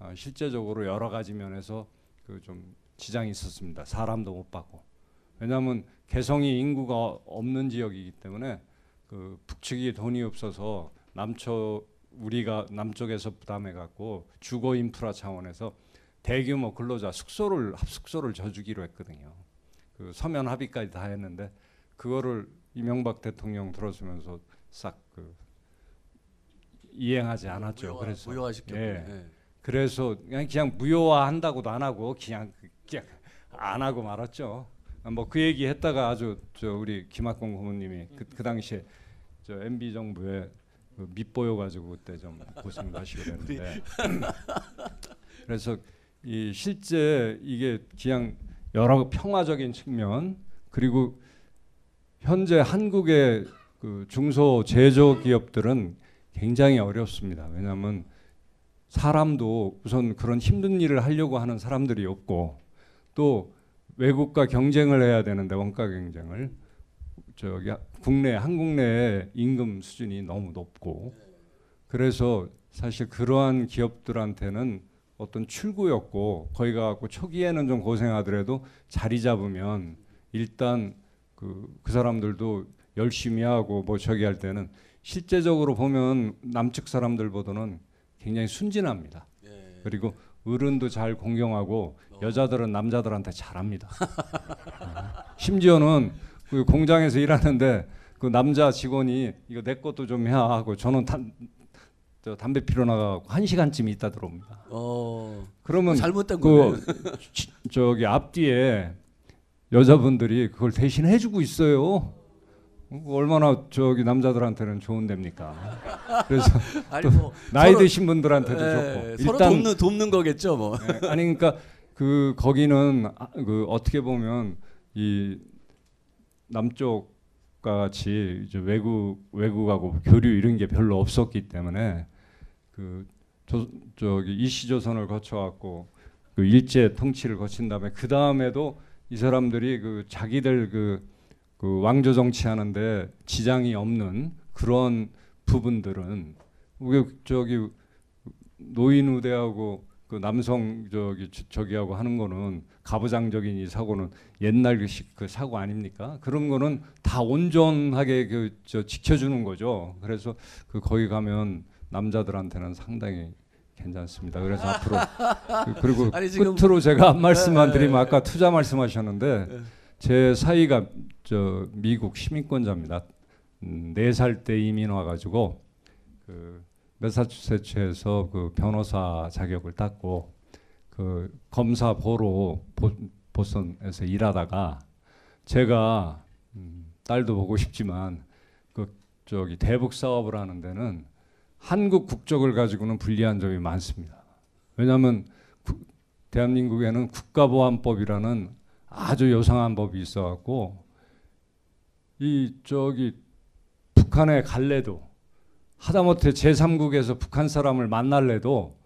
어, 실제적으로 여러 가지 면에서 그 좀 지장이 있었습니다. 사람도 못 받고. 왜냐하면 개성이 인구가 없는 지역이기 때문에 그 북측이 돈이 없어서 남쪽 우리가 남쪽에서 부담해 갖고 주거 인프라 차원에서 대규모 근로자 숙소를 합숙소를 져주기로 했거든요. 그 서면 합의까지 다 했는데 그거를 이명박 대통령 들어서면서 싹 그 이행하지 않았죠. 무효화, 그래서 무효화시켰고. 예. 예. 그래서 그냥 그냥 무효화한다고도 안 하고 그냥 안 하고 말았죠. 뭐 그 얘기 했다가 아주 저 우리 김학공 고모님이 그, 그 당시에 저 MB 정부에 그 밑보여 가지고 그때 좀 고생하시고 그랬는데 그래서 이 실제 이게 그냥 여러 평화적인 측면 그리고 현재 한국의 그 중소 제조 기업들은 굉장히 어렵습니다. 왜냐하면 사람도 우선 그런 힘든 일을 하려고 하는 사람들이 없고 또 외국과 경쟁을 해야 되는데 원가 경쟁을 저기 국내 한국 내의 임금 수준이 너무 높고 그래서 사실 그러한 기업들한테는 어떤 출구였고 거기 가고 초기에는 좀 고생하더라도 자리 잡으면 일단 그, 그 사람들도 열심히 하고 뭐 저기 할 때는 실제적으로 보면 남측 사람들보다는 굉장히 순진합니다. 예. 그리고 어른도 잘 공경하고 여자들은 남자들한테 잘합니다. 어. 심지어는 그 공장에서 일하는데 그 남자 직원이 이거 내 것도 좀 해 하고 저는 담, 저 담배 피러 나가고 한 시간쯤 있다 들어옵니다. 어. 그러면 잘못된 거네. 그 지- 저기 앞뒤에 여자분들이 그걸 대신 해주고 있어요. 어, 얼마나 저기 남자들한테는 좋은 데입니까? 그래서 뭐 나이 서로- 드신 분들한테도 예, 좋고 서로 돕는 돕는 거겠죠, 뭐. 예, 아니 그러니까 그 거기는 아, 그 어떻게 보면 이 남쪽 같이 이제 외국 외국하고 교류 이런 게 별로 없었기 때문에 그 조, 저기 이시 조선을 거쳐 갖고 그 일제 통치를 거친 다음에 그 다음에도 이 사람들이 그 자기들 그, 그 왕조 정치하는데 지장이 없는 그런 부분들은 우리 저기 노인 우대하고 그 남성 저기 저- 저기하고 하는 거는 가부장적인 이 사고는 옛날식 그 사고 아닙니까? 그런 거는 다 온전하게 그 저 지켜주는 거죠. 그래서 그 거기 가면 남자들한테는 상당히 괜찮습니다. 그래서 앞으로 그- 그리고 끝으로 제가 한 말씀만 예, 드리면 예, 아까 투자 말씀하셨는데 예. 제 사이가 저 미국 시민권자입니다. 음, 네살 때 이민 와가지고 그 매사추세츠에서 그 변호사 자격을 땄고 그 검사 보로 보, 보선에서 일하다가 제가 음, 딸도 보고 싶지만 그 저기 대북 사업을 하는 데는 한국 국적을 가지고는 불리한 점이 많습니다. 왜냐하면 구- 대한민국에는 국가보안법이라는 아주 요상한 법이 있어갖고 이 저기 북한에 갈래도 하다못해 제3국에서 북한 사람을 만날래도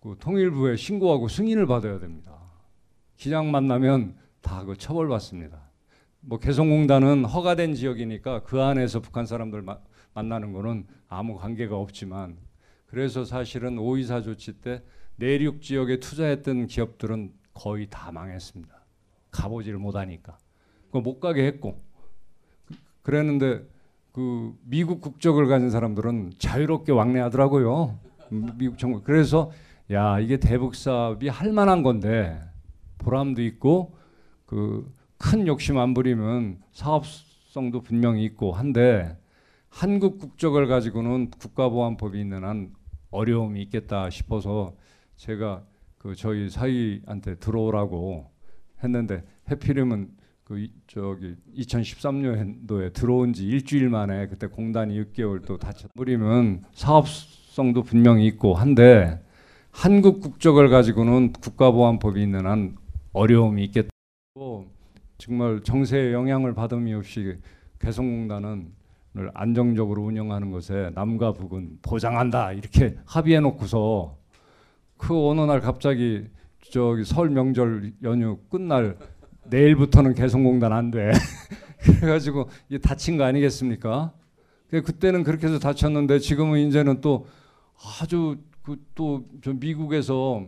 그 통일부에 신고하고 승인을 받아야 됩니다. 기장 만나면 다 그 처벌받습니다. 뭐 개성공단은 허가된 지역이니까 그 안에서 북한 사람들 마, 만나는 거는 아무 관계가 없지만 그래서 사실은 5.24 조치 때 내륙 지역에 투자했던 기업들은 거의 다 망했습니다. 가보지를 못하니까. 그거 못 가게 했고. 그- 그랬는데 그 미국 국적을 가진 사람들은 자유롭게 왕래하더라고요. 음, 미국 정부. 그래서 야 이게 대북 사업이 할 만한 건데 보람도 있고 그 큰 욕심 안 부리면 사업 사업성도 분명히 있고 한데 한국 국적을 가지고는 국가보안법이 있는 한 어려움이 있겠다 싶어서 제가 그 저희 사위한테 들어오라고 했는데 해필이면 그 이- 저기 2013년도에 들어온 지 일주일 만에 그때 공단이 6개월 또 닫혔. 우리는 사업성도 분명히 있고 한데 한국 국적을 가지고는 국가보안법이 있는 한 어려움이 있겠다. 또 정말 정세의 영향을 받음이 없이 개성공단은 을 안정적으로 운영하는 것에 남과 북은 보장한다 이렇게 합의해 놓고서 그 어느 날 갑자기 저기 설 명절 연휴 끝날 내일부터는 개성공단 안 돼. 그래가지고 이게 다친 거 아니겠습니까? 그 그때는 그렇게 해서 다쳤는데 지금은 이제는 또 아주 그또저 미국에서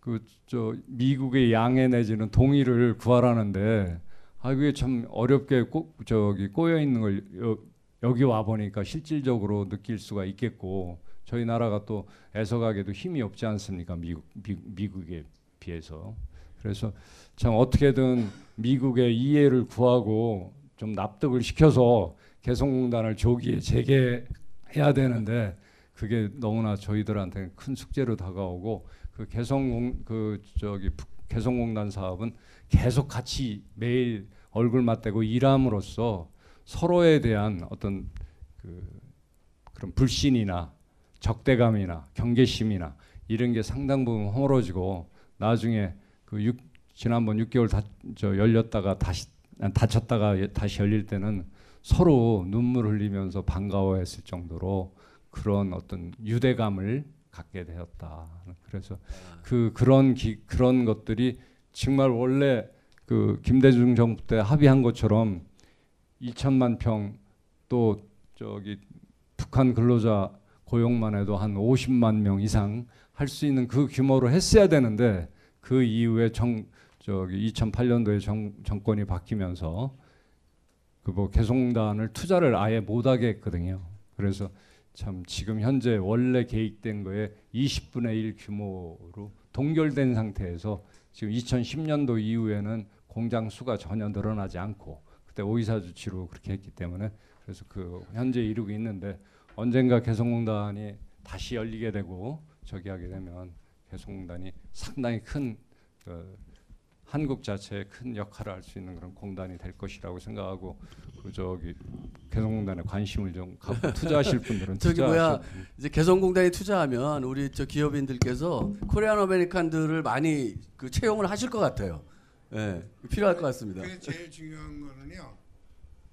그 저 미국의 양해 내지는 동의를 구하라는데 아 그게 참 어렵게 꼭 저기 꼬여 있는 걸 여, 여기 와 보니까 실질적으로 느낄 수가 있겠고 저희 나라가 또 애석하게도 힘이 없지 않습니까? 미국 미, 미국에 비해서. 그래서 참 어떻게든 미국의 이해를 구하고 좀 납득을 시켜서 개성공단을 조기에 재개해야 되는데 그게 너무나 저희들한테 큰 숙제로 다가오고 그 개성공 그 저기 북- 개성공단 사업은 계속 같이 매일 얼굴 맞대고 일함으로써 서로에 대한 어떤 그 그런 불신이나 적대감이나 경계심이나 이런 게 상당 부분 허물어지고 나중에 그 육, 지난번 6개월 다, 저 열렸다가 다시 예- 다시 열릴 때는 서로 눈물 흘리면서 반가워했을 정도로 그런 어떤 유대감을 갖게 되었다. 그래서 그 그런 기, 그런 것들이 정말 원래 그 김대중 정부 때 합의한 것처럼 2천만 평 또 저기 북한 근로자 고용만 해도 한 50만 명 이상 할 수 있는 그 규모로 했어야 되는데 그 이후에 정 저기 2008년도에 정, 정권이 바뀌면서 그 뭐 개성공단을 투자를 아예 못하게 했거든요. 그래서 참 지금 현재 원래 계획된 거에 20분의 1 규모로 동결된 상태에서 지금 2010년도 이후에는 공장 수가 전혀 늘어나지 않고 그때 오이사 조치로 그렇게 했기 때문에 그래서 그 현재 이루고 있는데 언젠가 개성공단이 다시 열리게 되고 저기 하게 되면 개성공단이 상당히 큰 그 한국 자체에 큰 역할을 할 수 있는 그런 공단이 될 것이라고 생각하고 그 저기 개성공단에 관심을 좀 갖고 투자하실 분들은 저기 뭐야, 이제 개성공단에 투자하면 우리 저 기업인들께서 코리안 아메리칸들을 많이 그 채용을 하실 것 같아요. 예, 필요할 것 같습니다. 그게 제일 중요한 거는요.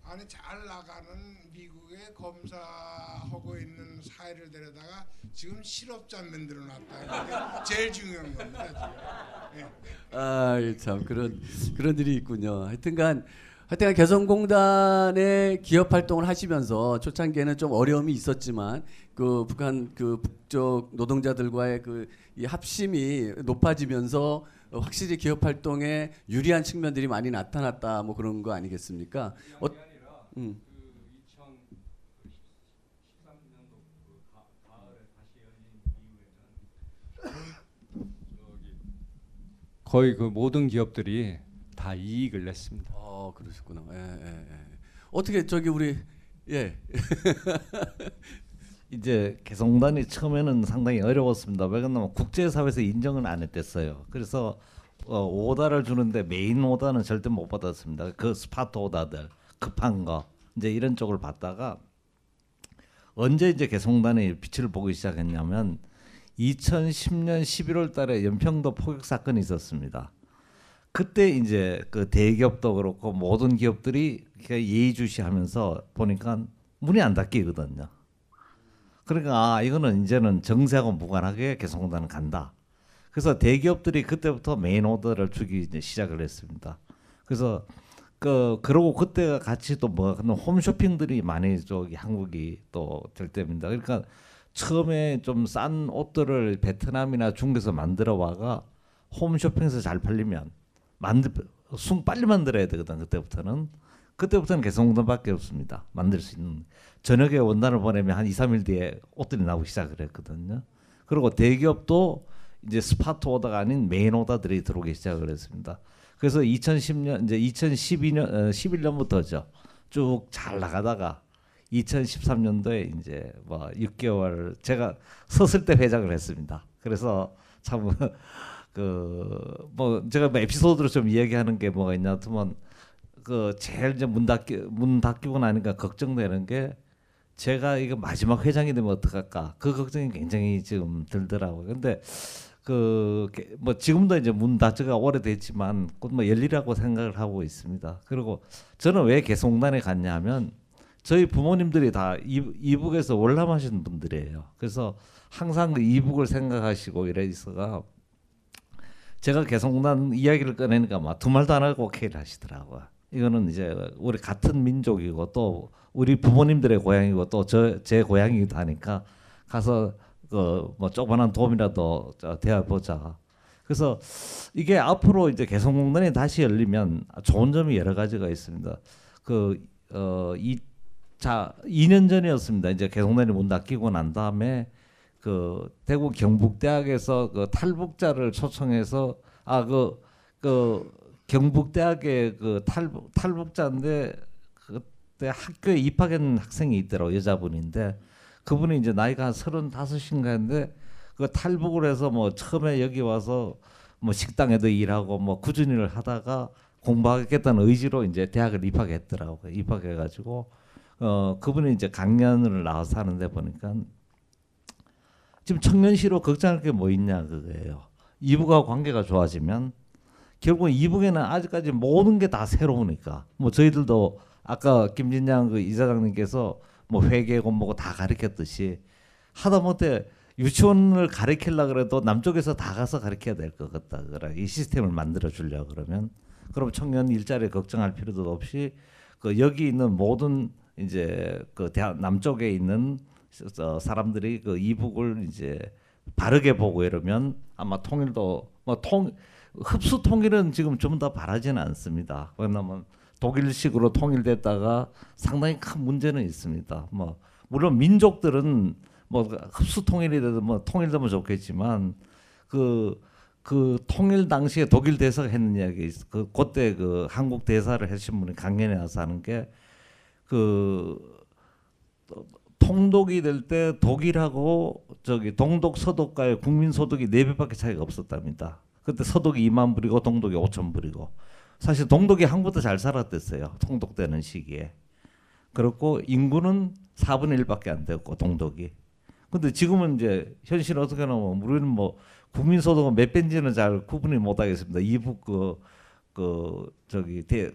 아니 잘 나가는 미국 에 검사하고 있는 사회를 데려다가 지금 실업자 만들어 놨다. 제일 중요한 겁니다. 지금. 예. 아, 이참 그런 그런 일이 있군요. 하여튼간 하여튼간 개성공단의 기업 활동을 하시면서 초창기에는 좀 어려움이 있었지만 그 북한 그 북쪽 노동자들과의 그 이 합심이 높아지면서 어, 확실히 기업 활동에 유리한 측면들이 많이 나타났다 뭐 그런 거 아니겠습니까? 어, 음. 거의 그 모든 기업들이 다 이익을 냈습니다. 어 그러셨구나. 예, 예, 예. 어떻게 저기 우리 예. 이제 개성공단이 처음에는 상당히 어려웠습니다. 왜냐하면 국제사회에서 인정을 안 했댔어요. 그래서 어, order를 주는데 main order는 절대 못 받았습니다. 그 스파트 오다들 급한 거 이제 이런 쪽을 받다가 언제 이제 개성공단이 빛을 보기 시작했냐면 2010년 11월 달에 연평도 포격 사건이 있었습니다. 그때 이제 그 대기업도 그렇고 모든 기업들이 예의주시하면서 보니까 문이 안 닫히거든요. 그러니까 아 이거는 이제는 정세하고 무관하게 개성공단은 간다. 그래서 대기업들이 그때부터 메인 오더를 주기 이제 시작을 했습니다. 그래서 그 그러고 그때가 같이 또뭐 홈쇼핑들이 많이 저기 한국이 또 될 때입니다. 그러니까 처음에 좀 싼 옷들을 베트남이나 중국에서 만들어 와가 홈쇼핑에서 잘 팔리면 만들 순 빨리 만들어야 되거든 그때부터는. 그때부터는 개성공단밖에 없습니다. 만들 수 있는. 저녁에 원단을 보내면 한 2, 3일 뒤에 옷들이 나오기 시작을 했거든요. 그리고 대기업도 이제 스파트 오다가 아닌 메인 오다들이 들어오기 시작을 했습니다. 그래서 2010년 이제 2012년 어, 11년부터죠. 쭉 잘 나가다가 2013년도에 이제 뭐 6개월 제가 섰을 때 회장을 했습니다. 그래서 참 그 뭐 제가 뭐 에피소드로 좀 이야기하는 게 뭐가 있냐 하면 그 제일 이제 문 닫기 문 닫히고 나니까 걱정되는 게 제가 이거 마지막 회장이 되면 어떡할까 그 걱정이 굉장히 지금 들더라고요. 근데 그뭐 지금도 이제 문 닫지가 오래됐지만 곧뭐 열리라고 생각을 하고 있습니다. 그리고 저는 왜 개성단에 갔냐면 저희 부모님들이 다 이- 이북에서 월남하신 분들이에요. 그래서 항상 그 이북을 생각하시고 이래 있어가 제가 개성단 이야기를 꺼내니까 막 두 말도 안 하고 오케이를 하시더라고요. 이거는 이제 우리 같은 민족이고 또 우리 부모님들의 고향이고 또 저 제 고향이기도 하니까 가서 그 뭐 조그만한 도움이라도 대해 보자. 그래서 이게 앞으로 이제 개성공단이 다시 열리면 좋은 점이 여러 가지가 있습니다. 그 어 이 자 2년 전이었습니다. 이제 개성단이 문 닫히고 난 다음에 그 대구 경북대학에서 그 탈북자를 초청해서 아그그 경북대학의 그 탈북 탈북자인데 그때 학교에 입학한 학생이 있더라고 여자분인데. 그분이 이제 나이가 한 서른다섯인가인데 그 탈북을 해서 뭐 처음에 여기 와서 뭐 식당에도 일하고 뭐 꾸준히 일 하다가 공부하겠다는 의지로 이제 대학을 입학했더라고 입학해가지고 어 그분이 이제 강연을 나와서 하는데 보니까 지금 청년시로 걱정할 게 뭐 있냐 그거예요. 이북과 관계가 좋아지면 결국 이북에는 아직까지 모든 게 다 새로우니까 뭐 저희들도 아까 김진양 그 이사장님께서 뭐 회계고 뭐고 다 가르쳤듯이 하다못해 유치원을 가르치려 그래도 남쪽에서 다 가서 가르쳐야 될 것 같다. 그래 이 시스템을 만들어 주려 그러면 그럼 청년 일자리 걱정할 필요도 없이 그 여기 있는 모든 이제 그 대학 남쪽에 있는 어, 사람들이 그 이북을 이제 바르게 보고 이러면 아마 통일도 뭐통 흡수 통일은 지금 좀더 바라지는 않습니다. 왜냐하면 독일식으로 통일됐다가 상당히 큰 문제는 있습니다. 뭐 물론 민족들은 뭐 흡수 통일이 돼도 뭐 통일되면 좋겠지만 그, 그 통일 당시에 독일 대사가 했는 이야기. 그 그때 그 한국 대사를 하신 분이 강연에 와서 하는 게 그 통독이 될 때 독일하고 저기 동독 서독과의 국민 소득이 네 배밖에 차이가 없었답니다. 그때 서독이 2만 불이고 동독이 5천 불이고 사실 동독이 한국보다 잘 살았댔어요. 통독되는 시기에. 그렇고 인구는 4분의 1밖에 안 됐고 동독이. 근데 지금은 이제 현실 어떻게 나오면 우리는 뭐 국민 소득은 몇 배인지는 잘 구분이 못 하겠습니다. 이북 그, 그 저기 대,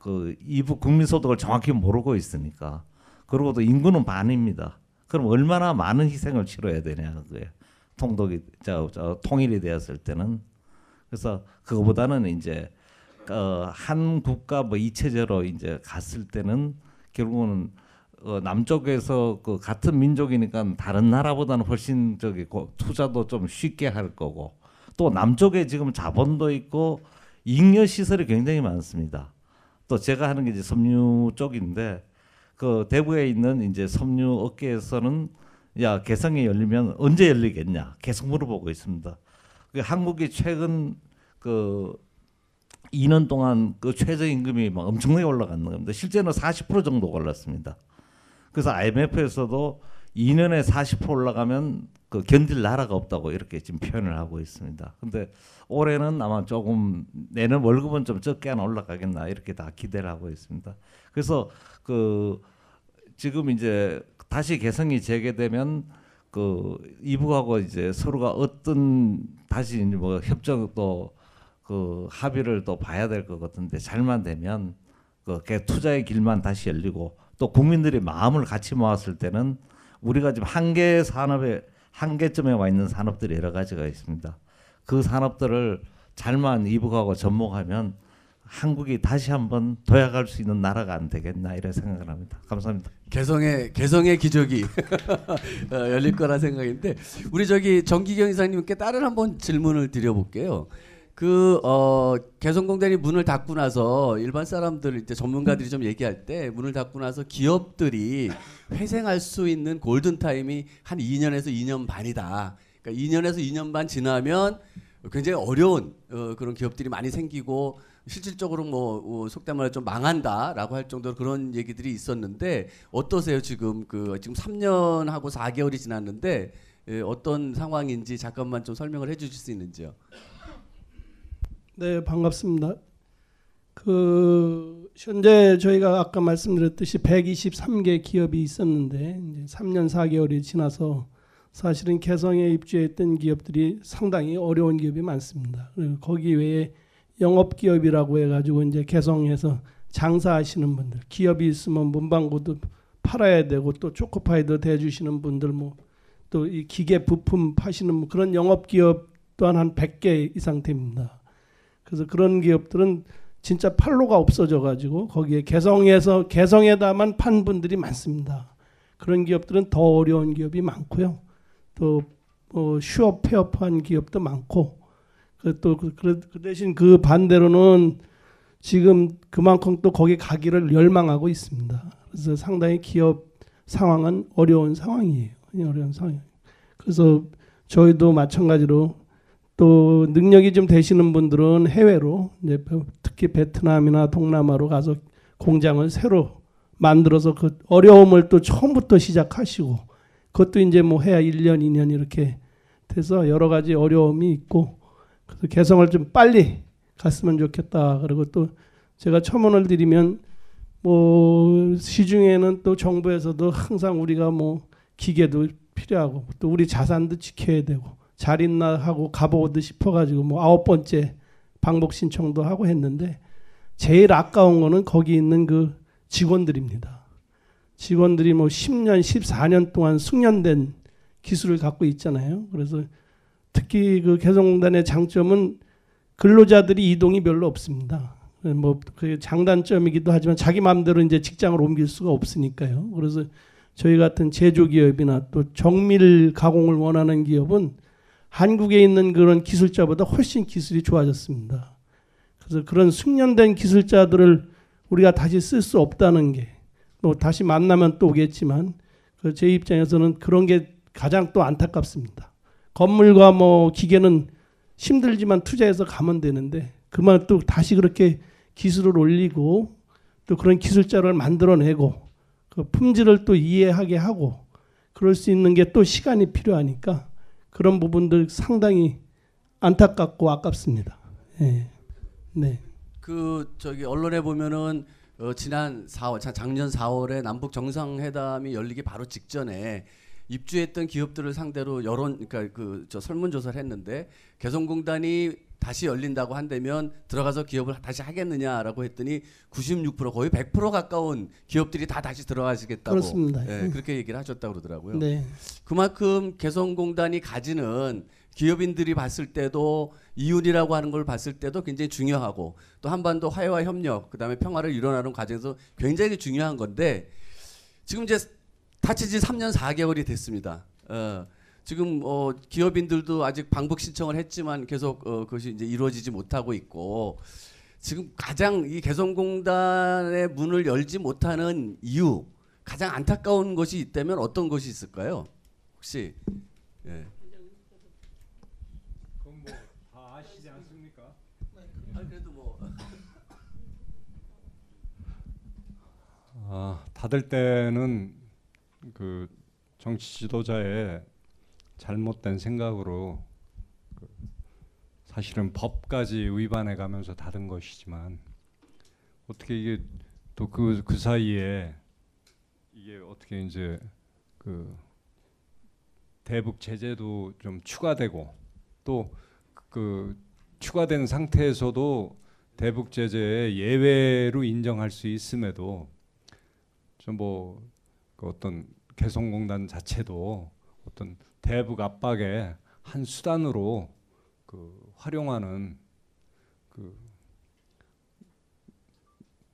그 이북 국민 소득을 정확히 모르고 있으니까. 그리고 또 인구는 반입니다. 그럼 얼마나 많은 희생을 치러야 되냐 그거예요. 통독이 저, 저 통일이 되었을 때는 그래서 그거보다는 이제 어, 한 국가 뭐 이체제로 이제 갔을 때는 결국은 어, 남쪽에서 그 같은 민족이니까 다른 나라보다는 훨씬 저기 고, 투자도 좀 쉽게 할 거고 또 남쪽에 지금 자본도 있고 잉여 시설이 굉장히 많습니다. 또 제가 하는 게 이제 섬유 쪽인데 그 대구에 있는 이제 섬유 업계에서는 야 개성이 열리면 언제 열리겠냐 계속 물어보고 있습니다. 그 한국이 최근 그 2년 동안 그 최저임금이 막 엄청나게 올라갔는 겁니다. 실제는 40% 정도 올랐습니다. 그래서 IMF에서도 2년에 40% 올라가면 그 견딜 나라가 없다고 이렇게 지금 표현을 하고 있습니다. 근데 올해는 아마 조금 내는 월급은 좀 적게 하나 올라가겠나 이렇게 다 기대를 하고 있습니다. 그래서 그 지금 이제 다시 개성이 재개되면 그 이북하고 이제 서로가 어떤 다시 이제 뭐 협정도 그 합의를 또 봐야 될 것 같은데 잘만 되면 그 투자의 길만 다시 열리고 또 국민들이 마음을 같이 모았을 때는 우리가 지금 한계 산업에 한계점에 와 있는 산업들이 여러 가지가 있습니다. 그 산업들을 잘만 이북하고 접목하면 한국이 다시 한번 도약할 수 있는 나라가 안 되겠나 이런 생각을 합니다. 감사합니다. 개성의 개성의 기적이 어, 열릴 거라 생각인데 우리 저기 정기경 이사님께 다른 한번 질문을 드려볼게요. 그 어, 개성공단이 문을 닫고 나서 일반 사람들 이제 전문가들이 좀 얘기할 때 문을 닫고 나서 기업들이 회생할 수 있는 골든 타임이 한 2년에서 2년 반이다. 그러니까 2년에서 2년 반 지나면 굉장히 어려운 어, 그런 기업들이 많이 생기고 실질적으로 뭐 어, 속된 말로 좀 망한다라고 할 정도로 그런 얘기들이 있었는데 어떠세요 지금 그 지금 3년하고 4개월이 지났는데 예, 어떤 상황인지 잠깐만 좀 설명을 해주실 수 있는지요? 네, 반갑습니다. 그 현재 저희가 아까 말씀드렸듯이 123개 기업이 있었는데 이제 3년 4개월이 지나서 사실은 개성에 입주했던 기업들이 상당히 어려운 기업이 많습니다. 거기 외에 영업 기업이라고 해가지고 이제 개성에서 장사하시는 분들, 기업이 있으면 문방구도 팔아야 되고 또 초코파이도 대주시는 분들 뭐 또 이 기계 부품 파시는 뭐 그런 영업 기업 또한 한 100개 이상 됩니다. 그래서 그런 기업들은 진짜 팔로가 없어져 가지고 거기에 개성에서 개성에다만 판 분들이 많습니다. 그런 기업들은 더 어려운 기업이 많고요. 또 어, 휴업 폐업한 기업도 많고 그또그 그 대신 그 반대로는 지금 그만큼 또 거기 가기를 열망하고 있습니다. 그래서 상당히 기업 상황은 어려운 상황이에요. 어려운 상황. 그래서 저희도 마찬가지로 또 능력이 좀 되시는 분들은 해외로 이제 특히 베트남이나 동남아로 가서 공장을 새로 만들어서 그 어려움을 또 처음부터 시작하시고 그것도 이제 뭐 해야 1년, 2년 이렇게 돼서 여러 가지 어려움이 있고 그래서 개성을 좀 빨리 갔으면 좋겠다. 그리고 또 제가 첨언을 드리면 뭐 시중에는 또 정부에서도 항상 우리가 뭐 기계도 필요하고 또 우리 자산도 지켜야 되고 잘 있나 하고 가보고 싶어가지고 뭐 아홉 번째 방북 신청도 하고 했는데 제일 아까운 거는 거기 있는 그 직원들입니다. 직원들이 뭐 10년, 14년 동안 숙련된 기술을 갖고 있잖아요. 그래서 특히 그 개성공단의 장점은 근로자들이 이동이 별로 없습니다. 뭐 그 장단점이기도 하지만 자기 마음대로 이제 직장을 옮길 수가 없으니까요. 그래서 저희 같은 제조 기업이나 또 정밀 가공을 원하는 기업은 한국에 있는 그런 기술자보다 훨씬 기술이 좋아졌습니다. 그래서 그런 숙련된 기술자들을 우리가 다시 쓸 수 없다는 게, 뭐 다시 만나면 또 오겠지만, 그제 입장에서는 그런 게 가장 또 안타깝습니다. 건물과 뭐 기계는 힘들지만 투자해서 가면 되는데, 그만 또 다시 그렇게 기술을 올리고, 또 그런 기술자를 만들어내고, 그 품질을 또 이해하게 하고, 그럴 수 있는 게 또 시간이 필요하니까, 그런 부분들 상당히 안타깝고 아깝습니다. 예. 네. 그 저기 언론에 보면은 어, 지난 4월 작년 4월에 남북 정상회담이 열리기 바로 직전에 입주했던 기업들을 상대로 여론 그러니까 그 저 설문조사를 했는데 개성공단이 다시 열린다고 한다면 들어가서 기업을 다시 하겠느냐라고 했더니 96% 거의 100% 가까운 기업들이 다 다시 들어가시겠다고 그렇습니다. 예, 그렇게 얘기를 하셨다고 그러더라고요. 네. 그만큼 개성공단이 가지는 기업인들이 봤을 때도 이윤이라고 하는 걸 봤을 때도 굉장히 중요하고 또 한반도 화해와 협력 그다음에 평화를 이뤄나가는 과정에서 굉장히 중요한 건데 지금 이제 다치지 3년 4개월이 됐습니다. 어, 지금 어, 기업인들도 아직 방북 신청을 했지만 계속 어, 그것이 이제 이루어지지 못하고 있고 지금 가장 이 개성공단의 문을 열지 못하는 이유 가장 안타까운 것이 있다면 어떤 것이 있을까요? 혹시 예. 그건 뭐다 아시지 않습니까? 아 그래도 뭐 아, 닫을 때는 그 정치 지도자의 잘못된 생각으로 그 사실은 법까지 위반해 가면서 닫은 것이지만 어떻게 이게 또그그 사이에 이게 어떻게 이제 그 대북 제재도 좀 추가되고 또 그 추가된 상태에서도 대북 제재에 예외로 인정할 수 있음에도 좀뭐 그 어떤 개성공단 자체도 어떤 대북 압박의 한 수단으로 그 활용하는 그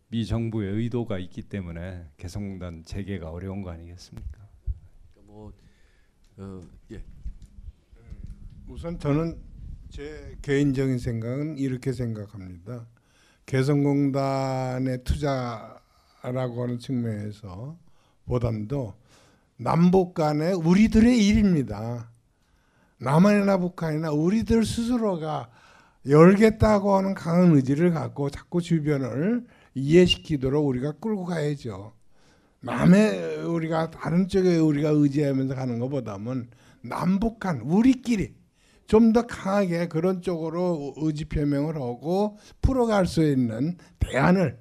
미 정부의 의도가 있기 때문에 개성공단 재개가 어려운 거 아니겠습니까? 뭐 어, 예. 우선 저는 제 개인적인 생각은 이렇게 생각합니다. 개성공단의 투자라고 하는 측면에서 보담도 남북 간의 우리들의 일입니다. 남한이나 북한이나 우리들 스스로가 열겠다고 하는 강한 의지를 갖고 자꾸 주변을 이해시키도록 우리가 끌고 가야죠. 남의 우리가 다른 쪽에 우리가 의지하면서 가는 것보다는 남북한 우리끼리 좀 더 강하게 그런 쪽으로 의지 표명을 하고 풀어갈 수 있는 대안을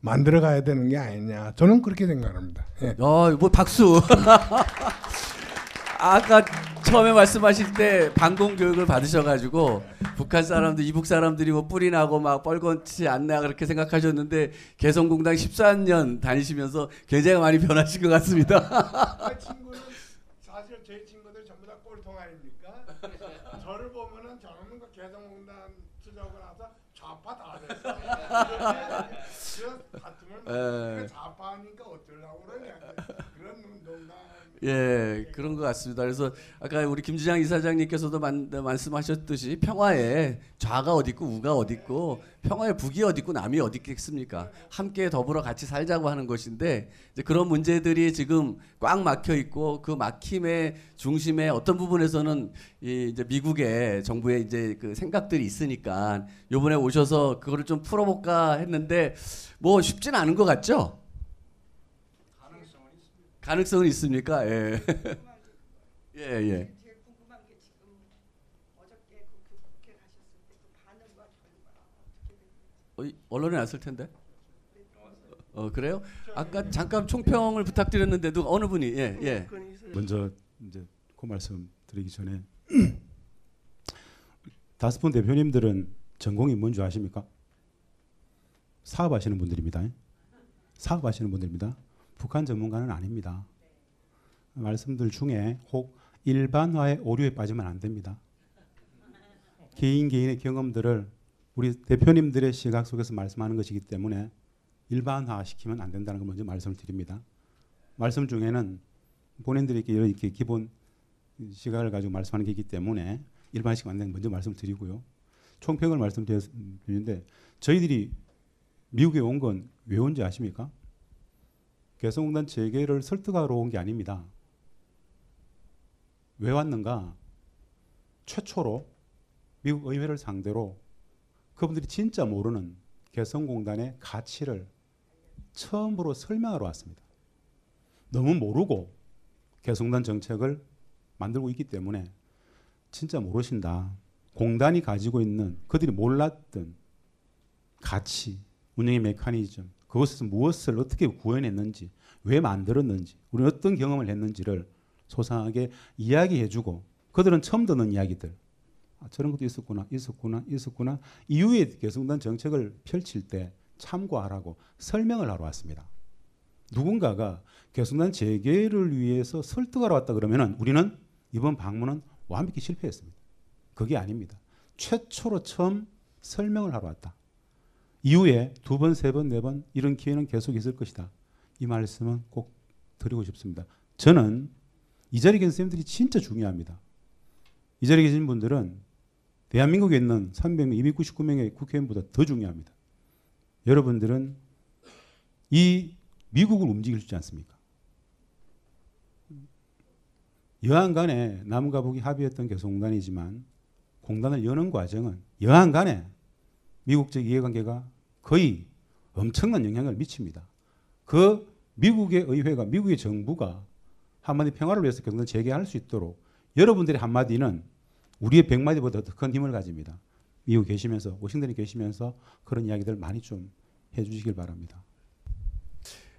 만들어 가야 되는 게 아니냐. 저는 그렇게 생각합니다. 예. 어, 뭐 박수. 아까 처음에 말씀하실 때 방공 교육을 받으셔가지고 북한 사람들, 이북 사람들이 뭐 뿔이 나고 막 뻘건치 않나 그렇게 생각하셨는데 개성공단 14년 다니시면서 굉장히 많이 변하신 것 같습니다. 친구는 사실 제 친구들 전부 다 꼴통 아닙니까? 저를 보면은 저는 그 개성공단 투자하고 나서 좌파 다 됐어요. 그 다툼을 에. 좌파니까 어쩌려고 그러냐 그런 농담. 예, 그런 것 같습니다. 그래서 아까 우리 김주장 이사장님께서도 만, 말씀하셨듯이 평화에 좌가 어디 있고 우가 어디 있고 평화에 북이 어디 있고 남이 어디 있겠습니까? 함께 더불어 같이 살자고 하는 것인데 이제 그런 문제들이 지금 꽉 막혀 있고 그 막힘의 중심에 어떤 부분에서는 이 이제 미국의 정부의 이제 그 생각들이 있으니까 요번에 오셔서 그거를 좀 풀어볼까 했는데 뭐 쉽진 않은 것 같죠? 가능성은 있습니까? 예. 예, 예. 그그 언론에 났을 텐데. 어, 그래요? 아까 잠깐 총평을 부탁드렸는데도 어느 분이 예, 예. 먼저 이제 그 말씀 드리기 전에 다섯 분 대표님들은 전공이 뭔지 아십니까? 사업하시는 분들입니다. 사업하시는 분들입니다. 북한 전문가는 아닙니다. 말씀들 중에 혹 일반화의 오류에 빠지면 안 됩니다. 개인 개인의 경험들을 우리 대표님들의 시각 속에서 말씀하는 것이기 때문에 일반화 시키면 안 된다는 걸 먼저 말씀을 드립니다. 말씀 중에는 본인들이 이렇게 기본 시각을 가지고 말씀하는 게 있기 때문에 일반식 안 되는 먼저 말씀드리고요. 총평을 말씀드리는데 저희들이 미국에 온 건 왜 온지 아십니까? 개성공단 재개를 설득하러 온 게 아닙니다. 왜 왔는가? 최초로 미국 의회를 상대로 그분들이 진짜 모르는 개성공단의 가치를 처음으로 설명하러 왔습니다. 너무 모르고 개성단 정책을 만들고 있기 때문에 진짜 모르신다. 공단이 가지고 있는 그들이 몰랐던 가치, 운영의 메커니즘, 그것에서 무엇을 어떻게 구현했는지, 왜 만들었는지, 우리는 어떤 경험을 했는지를 소상하게 이야기해주고 그들은 처음 듣는 이야기들, 아, 저런 것도 있었구나, 있었구나, 있었구나. 이후에 개성단 정책을 펼칠 때 참고하라고 설명을 하러 왔습니다. 누군가가 개성단 재개를 위해서 설득하러 왔다 그러면은 우리는 이번 방문은 완벽히 실패했습니다. 그게 아닙니다. 최초로 처음 설명을 하러 왔다. 이후에 두 번, 세 번, 네 번 이런 기회는 계속 있을 것이다. 이 말씀은 꼭 드리고 싶습니다. 저는 이 자리에 계신 선생님들이 진짜 중요합니다. 이 자리에 계신 분들은 대한민국에 있는 300명, 299명의 국회의원보다 더 중요합니다. 여러분들은 이 미국을 움직일 수 있지 않습니까? 여한 간에 남과 북이 합의했던 개성공단이지만 공단을 여는 과정은 여한 간에 미국적 이해관계가 거의 엄청난 영향을 미칩니다. 그 미국의 의회가 미국의 정부가 한마디 평화를 위해서 개성을 재개할 수 있도록 여러분들의 한마디는 우리의 백마디보다 더 큰 힘을 가집니다. 미국 계시면서 워싱턴에 계시면서 그런 이야기들 많이 좀 해주시길 바랍니다.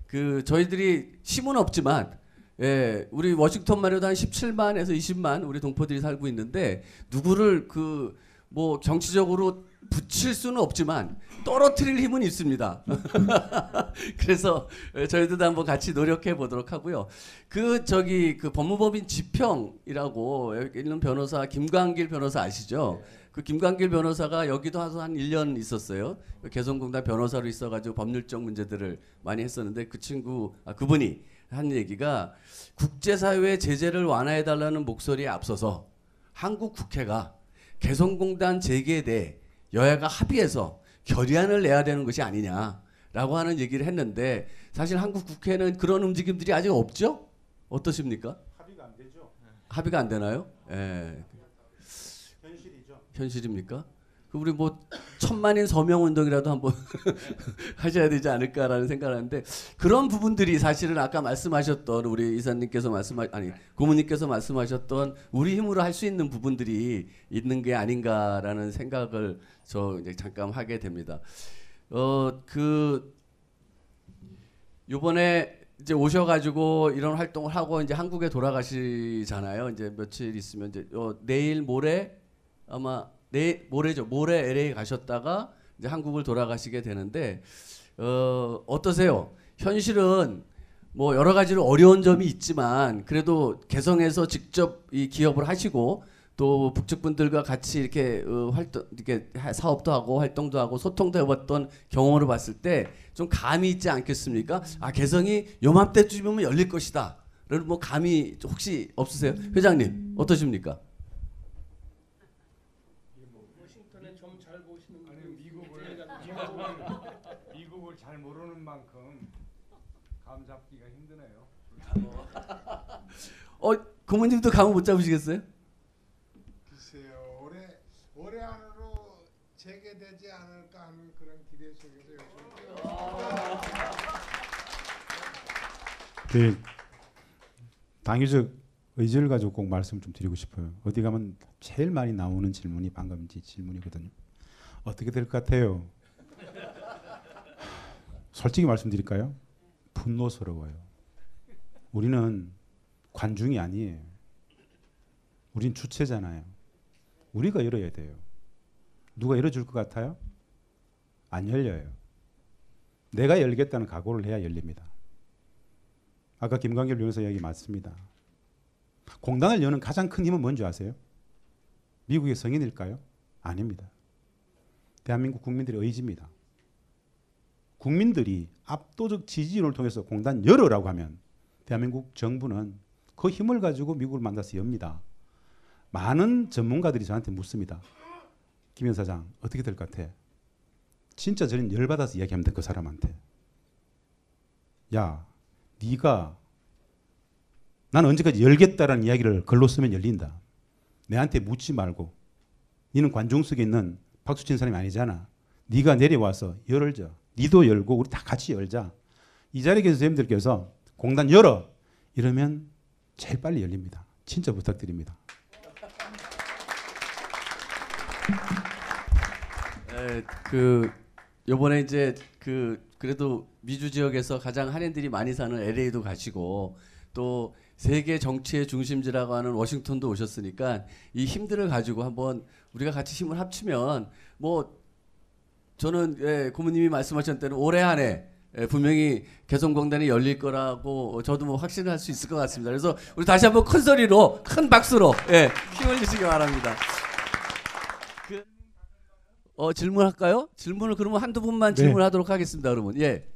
그 저희들이 힘은 없지만 예, 우리 워싱턴만 해도 한 17만에서 20만 우리 동포들이 살고 있는데 누구를 그 뭐 정치적으로 붙일 수는 없지만 떨어뜨릴 힘은 있습니다. 그래서 예, 저희들도 한번 같이 노력해 보도록 하고요. 그 저기 그 법무법인 지평이라고 여기 있는 변호사 김광길 변호사 아시죠? 그 김광길 변호사가 여기도 와서 한 1년 있었어요. 개성공단 변호사로 있어가지고 법률적 문제들을 많이 했었는데 그 친구 아 그분이 한 얘기가 국제사회 제재를 완화해 달라는 목소리에 앞서서 한국 국회가 개성공단 재개에 대해 여야가 합의해서 결의안을 내야 되는 것이 아니냐라고 하는 얘기를 했는데 사실 한국 국회는 그런 움직임들이 아직 없죠? 어떠십니까? 합의가 안 되죠. 합의가 안 되나요? 예. 현실이죠. 현실입니까? 그 우리 뭐 천만인 서명 운동이라도 한번 하셔야 되지 않을까라는 생각을 하는데 그런 부분들이 사실은 아까 말씀하셨던 우리 이사님께서 말씀하 아니 고모님께서 말씀하셨던 우리 힘으로 할 수 있는 부분들이 있는 게 아닌가라는 생각을 저 이제 잠깐 하게 됩니다. 어 그 요번에 이제 오셔가지고 이런 활동을 하고 이제 한국에 돌아가시잖아요. 이제 며칠 있으면 이제 어, 내일 모레 아마 내일 모레죠. 모레 LA 가셨다가 이제 한국을 돌아가시게 되는데 어, 어떠세요? 현실은 뭐 여러 가지로 어려운 점이 있지만 그래도 개성에서 직접 이 기업을 하시고 또 북측 분들과 같이 이렇게 어, 활동 이렇게 하- 사업도 하고 활동도 하고 소통도 해봤던 경험으로 봤을 때 좀 감이 있지 않겠습니까? 아 개성이 요맘때쯤이면 열릴 것이다. 그런 뭐 감이 혹시 없으세요, 회장님 어떠십니까? 워싱턴에 좀 잘 보시는 아니 미국을 미국을 잘 모르는 만큼 감 잡기가 힘드네요. 어 고모님도 감을 못 잡으시겠어요? 글쎄요 올해 올해 안으로 재개되지 않을까 하는 그런 기대 속에서 열심히 그 당위적 의지를 가지고 꼭 말씀 좀 드리고 싶어요. 어디 가면 제일 많이 나오는 질문이 방금 이 질문이거든요. 어떻게 될 것 같아요? 솔직히 말씀드릴까요? 분노스러워요. 우리는 관중이 아니에요. 우린 주체잖아요. 우리가 열어야 돼요. 누가 열어줄 것 같아요? 안 열려요. 내가 열겠다는 각오를 해야 열립니다. 아까 김광길 변호사 이야기 맞습니다. 공단을 여는 가장 큰 힘은 뭔지 아세요? 미국의 성인일까요? 아닙니다. 대한민국 국민들의 의지입니다. 국민들이 압도적 지지율을 통해서 공단 열어라고 하면 대한민국 정부는 그 힘을 가지고 미국을 만나서 엽니다. 많은 전문가들이 저한테 묻습니다. 김현 사장 어떻게 될 것 같아? 진짜 저는 열받아서 이야기합니다. 그 사람한테. 야, 네가 난 언제까지 열겠다라는 이야기를 글로 쓰면 열린다. 내한테 묻지 말고. 너는 관중 속에 있는 박수 친 사람이 아니잖아. 네가 내려와서 열자. 니도 열고 우리 다 같이 열자. 이 자리에 계신 선생님들께서 공단 열어 이러면 제일 빨리 열립니다. 진짜 부탁드립니다. 에, 그 요번에 이제 그 그래도 미주 지역에서 가장 한인들이 많이 사는 LA도 가시고 또 세계 정치의 중심지라고 하는 워싱턴도 오셨으니까 이 힘들을 가지고 한번 우리가 같이 힘을 합치면 뭐 저는 예, 고모님이 말씀하신 대로 올해 안에 예, 분명히 개성공단이 열릴 거라고 저도 뭐 확신을 할 수 있을 것 같습니다. 그래서 우리 다시 한번 큰 소리로 큰 박수로 예, 힘을 주시기 바랍니다. 그, 어 질문할까요? 질문을 그러면 한두 분만 네. 질문하도록 하겠습니다. 그러면 예.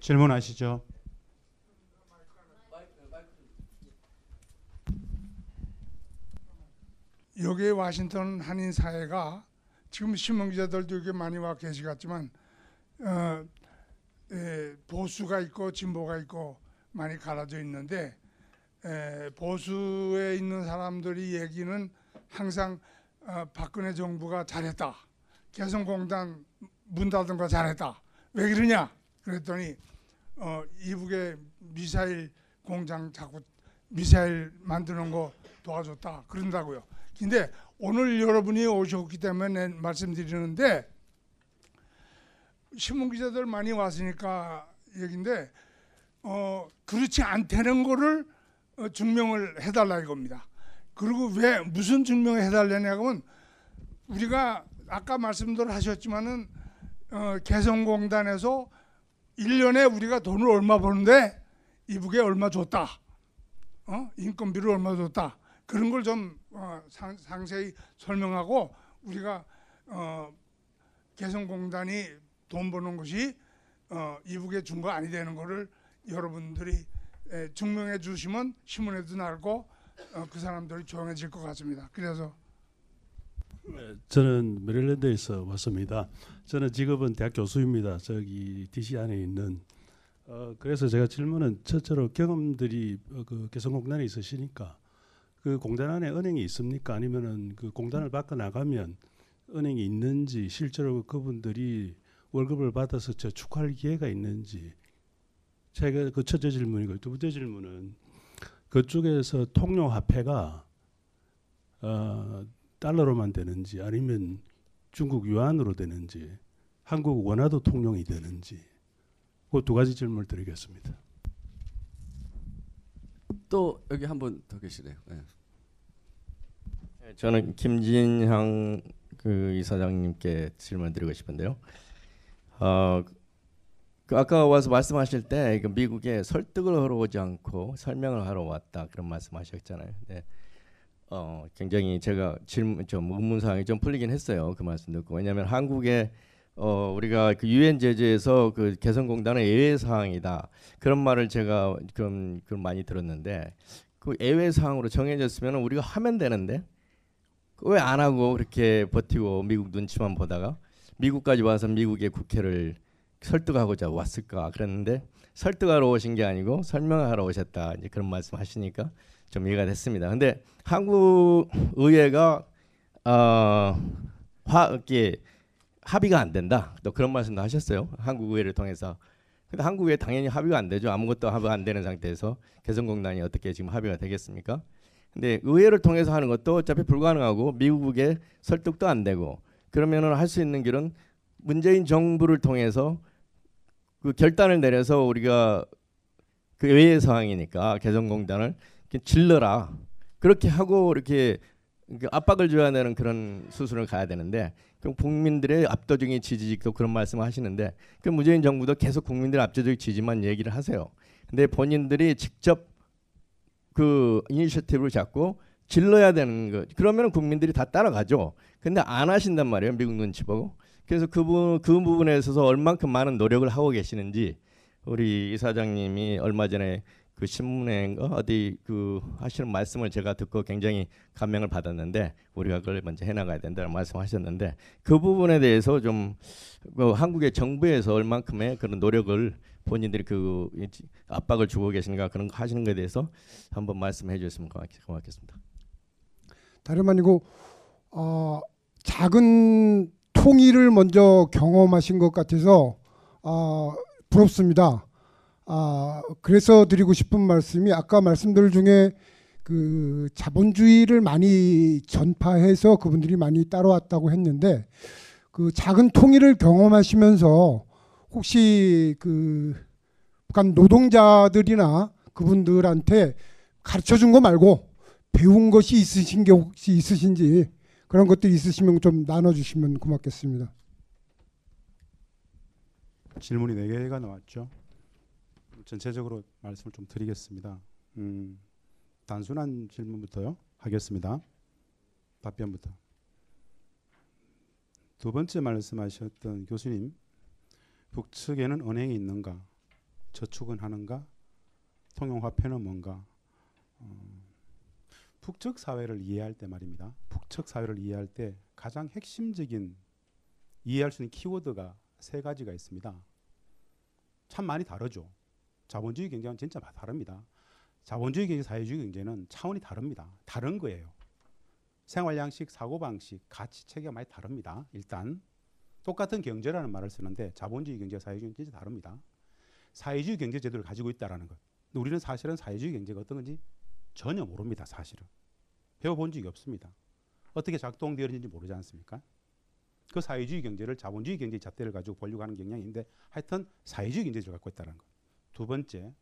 질문하시죠. 여기 와싱턴 한인 사회가 지금 신문 기자들도 여기 많이 와 계시겠지만 어, 에, 보수가 있고 진보가 있고 많이 갈라져 있는데 에, 보수에 있는 사람들이 얘기는 항상 어, 박근혜 정부가 잘했다. 개성공단 문 닫은 거 잘했다. 왜 그러냐? 그랬더니 어, 이북에 미사일 공장 자꾸 미사일 만드는 거 도와줬다. 그런다고요. 근데 오늘 여러분이 오셨기 때문에 말씀드리는데 신문 기자들 많이 왔으니까 얘긴데 어 그렇지 않다는 거를 어, 증명을 해달라 이겁니다. 그리고 왜 무슨 증명을 해달라냐면 우리가 아까 말씀들 하셨지만은 어, 개성공단에서 1년에 우리가 돈을 얼마 버는데 이북에 얼마 줬다. 어? 인건비를 얼마 줬다. 그런 걸좀 어, 상, 상세히 설명하고 우리가 어, 개성공단이 돈 버는 것이 어, 이북에 준거 아니 되는 거를 여러분들이 에, 증명해 주시면 신문에도 나고 어, 그 사람들이 조용해질 것 같습니다. 그래서 네, 저는 메릴랜드에서 왔습니다. 저는 직업은 대학 교수입니다. 저기 DC 안에 있는. 어, 그래서 제가 질문은 첫째로 경험들이 어, 그 개성공단에 있으시니까 그 공단 안에 은행이 있습니까? 아니면은 그 공단을 바꿔 나가면 은행이 있는지 실제로 그분들이 월급을 받아서 저축할 기회가 있는지 제가 그 첫째 질문이고 두 번째 질문은 그쪽에서 통용 화폐가 어, 달러로만 되는지 아니면 중국 유안으로 되는지 한국 원화도 통용이 되는지 그 두 가지 질문을 드리겠습니다. 또 여기 한 분 더 계시네요. 예. 네, 저는 김진향 그 이사장님께 질문드리고 싶은데요. 어, 그 아까 와서 말씀하실 때그 미국에 설득을 하러 오지 않고 설명을 하러 왔다 그런 말씀하셨잖아요. 네. 어, 굉장히 제가 질문 좀 의문 사항이 좀 풀리긴 했어요. 그 말씀 듣고 왜냐하면 한국에 어, 우리가 그 유엔 제재에서 그 개성공단은 예외 사항이다 그런 말을 제가 그럼 그 많이 들었는데 그 예외 사항으로 정해졌으면 우리가 하면 되는데 왜 안 하고 그렇게 버티고 미국 눈치만 보다가 미국까지 와서 미국의 국회를 설득하고자 왔을까 그랬는데 설득하러 오신 게 아니고 설명하러 오셨다 이제 그런 말씀하시니까 좀 이해가 됐습니다. 근데 한국 의회가 어 화 이렇게 합의가 안 된다. 또 그런 말씀도 하셨어요. 한국 의회를 통해서. 근데 한국 의회 당연히 합의가 안 되죠. 아무것도 합의가 안 되는 상태에서 개성공단이 어떻게 지금 합의가 되겠습니까? 근데 의회를 통해서 하는 것도 어차피 불가능하고 미국의 설득도 안 되고 그러면은 할 수 있는 길은 문재인 정부를 통해서 그 결단을 내려서 우리가 그 외의 상황이니까 개성공단을 질러라 그렇게 하고 이렇게 그 압박을 줘야 되는 그런 수순을 가야 되는데 그 국민들의 압도적인 지지직도 그런 말씀을 하시는데 그 문재인 정부도 계속 국민들의 압도적 지지만 얘기를 하세요. 근데 본인들이 직접 그 이니셔티브를 잡고 질러야 되는 거 그러면 국민들이 다 따라가죠. 근데 안 하신단 말이에요. 미국 눈치 보고. 그래서 그분 그 부분에 있어서 얼만큼 많은 노력을 하고 계시는지 우리 이사장님이 얼마 전에 그 신문에인가 어디 그 하시는 말씀을 제가 듣고 굉장히 감명을 받았는데 우리가 그걸 먼저 해나가야 된다는 말씀하셨는데 그 부분에 대해서 좀그 한국의 정부에서 얼만큼의 그런 노력을 본인들이 그 압박을 주고 계신가 그런 거 하시는 것에 대해서 한번 말씀해 주셨으면 고맙겠습니다. 다름 아니고 어, 작은 통일을 먼저 경험하신 것 같아서 어, 부럽습니다. 아, 그래서 드리고 싶은 말씀이 아까 말씀들 중에 그 자본주의를 많이 전파해서 그분들이 많이 따라왔다고 했는데 그 작은 통일을 경험하시면서 혹시 그 북한 노동자들이나 그분들한테 가르쳐 준 거 말고 배운 것이 있으신 게 혹시 있으신지 그런 것들이 있으시면 좀 나눠주시면 고맙겠습니다. 질문이 네 개가 나왔죠. 전체적으로 말씀을 좀 드리겠습니다. 음, 단순한 질문부터요 하겠습니다. 답변부터. 두 번째 말씀하셨던 교수님, 북측에는 은행이 있는가, 저축은 하는가, 통용화폐는 뭔가. 어, 북측 사회를 이해할 때 말입니다. 북측 사회를 이해할 때 가장 핵심적인 이해할 수 있는 키워드가 세 가지가 있습니다. 참 많이 다르죠. 자본주의 경제는 진짜 다릅니다. 자본주의 경제, 사회주의 경제는 차원이 다릅니다. 다른 거예요. 생활 양식, 사고 방식, 가치 체계가 많이 다릅니다. 일단 똑같은 경제라는 말을 쓰는데 자본주의 경제, 사회주의 경제 다릅니다. 사회주의 경제 제도를 가지고 있다라는 것. 우리는 사실은 사회주의 경제가 어떤 건지 전혀 모릅니다. 사실은 배워본 적이 없습니다. 어떻게 작동되었는지 모르지 않습니까? 그 사회주의 경제를 자본주의 경제의 잣대를 가지고 보려고 하는 경향인데 하여튼 사회주의 경제를 갖고 있다는 것. 두 번째,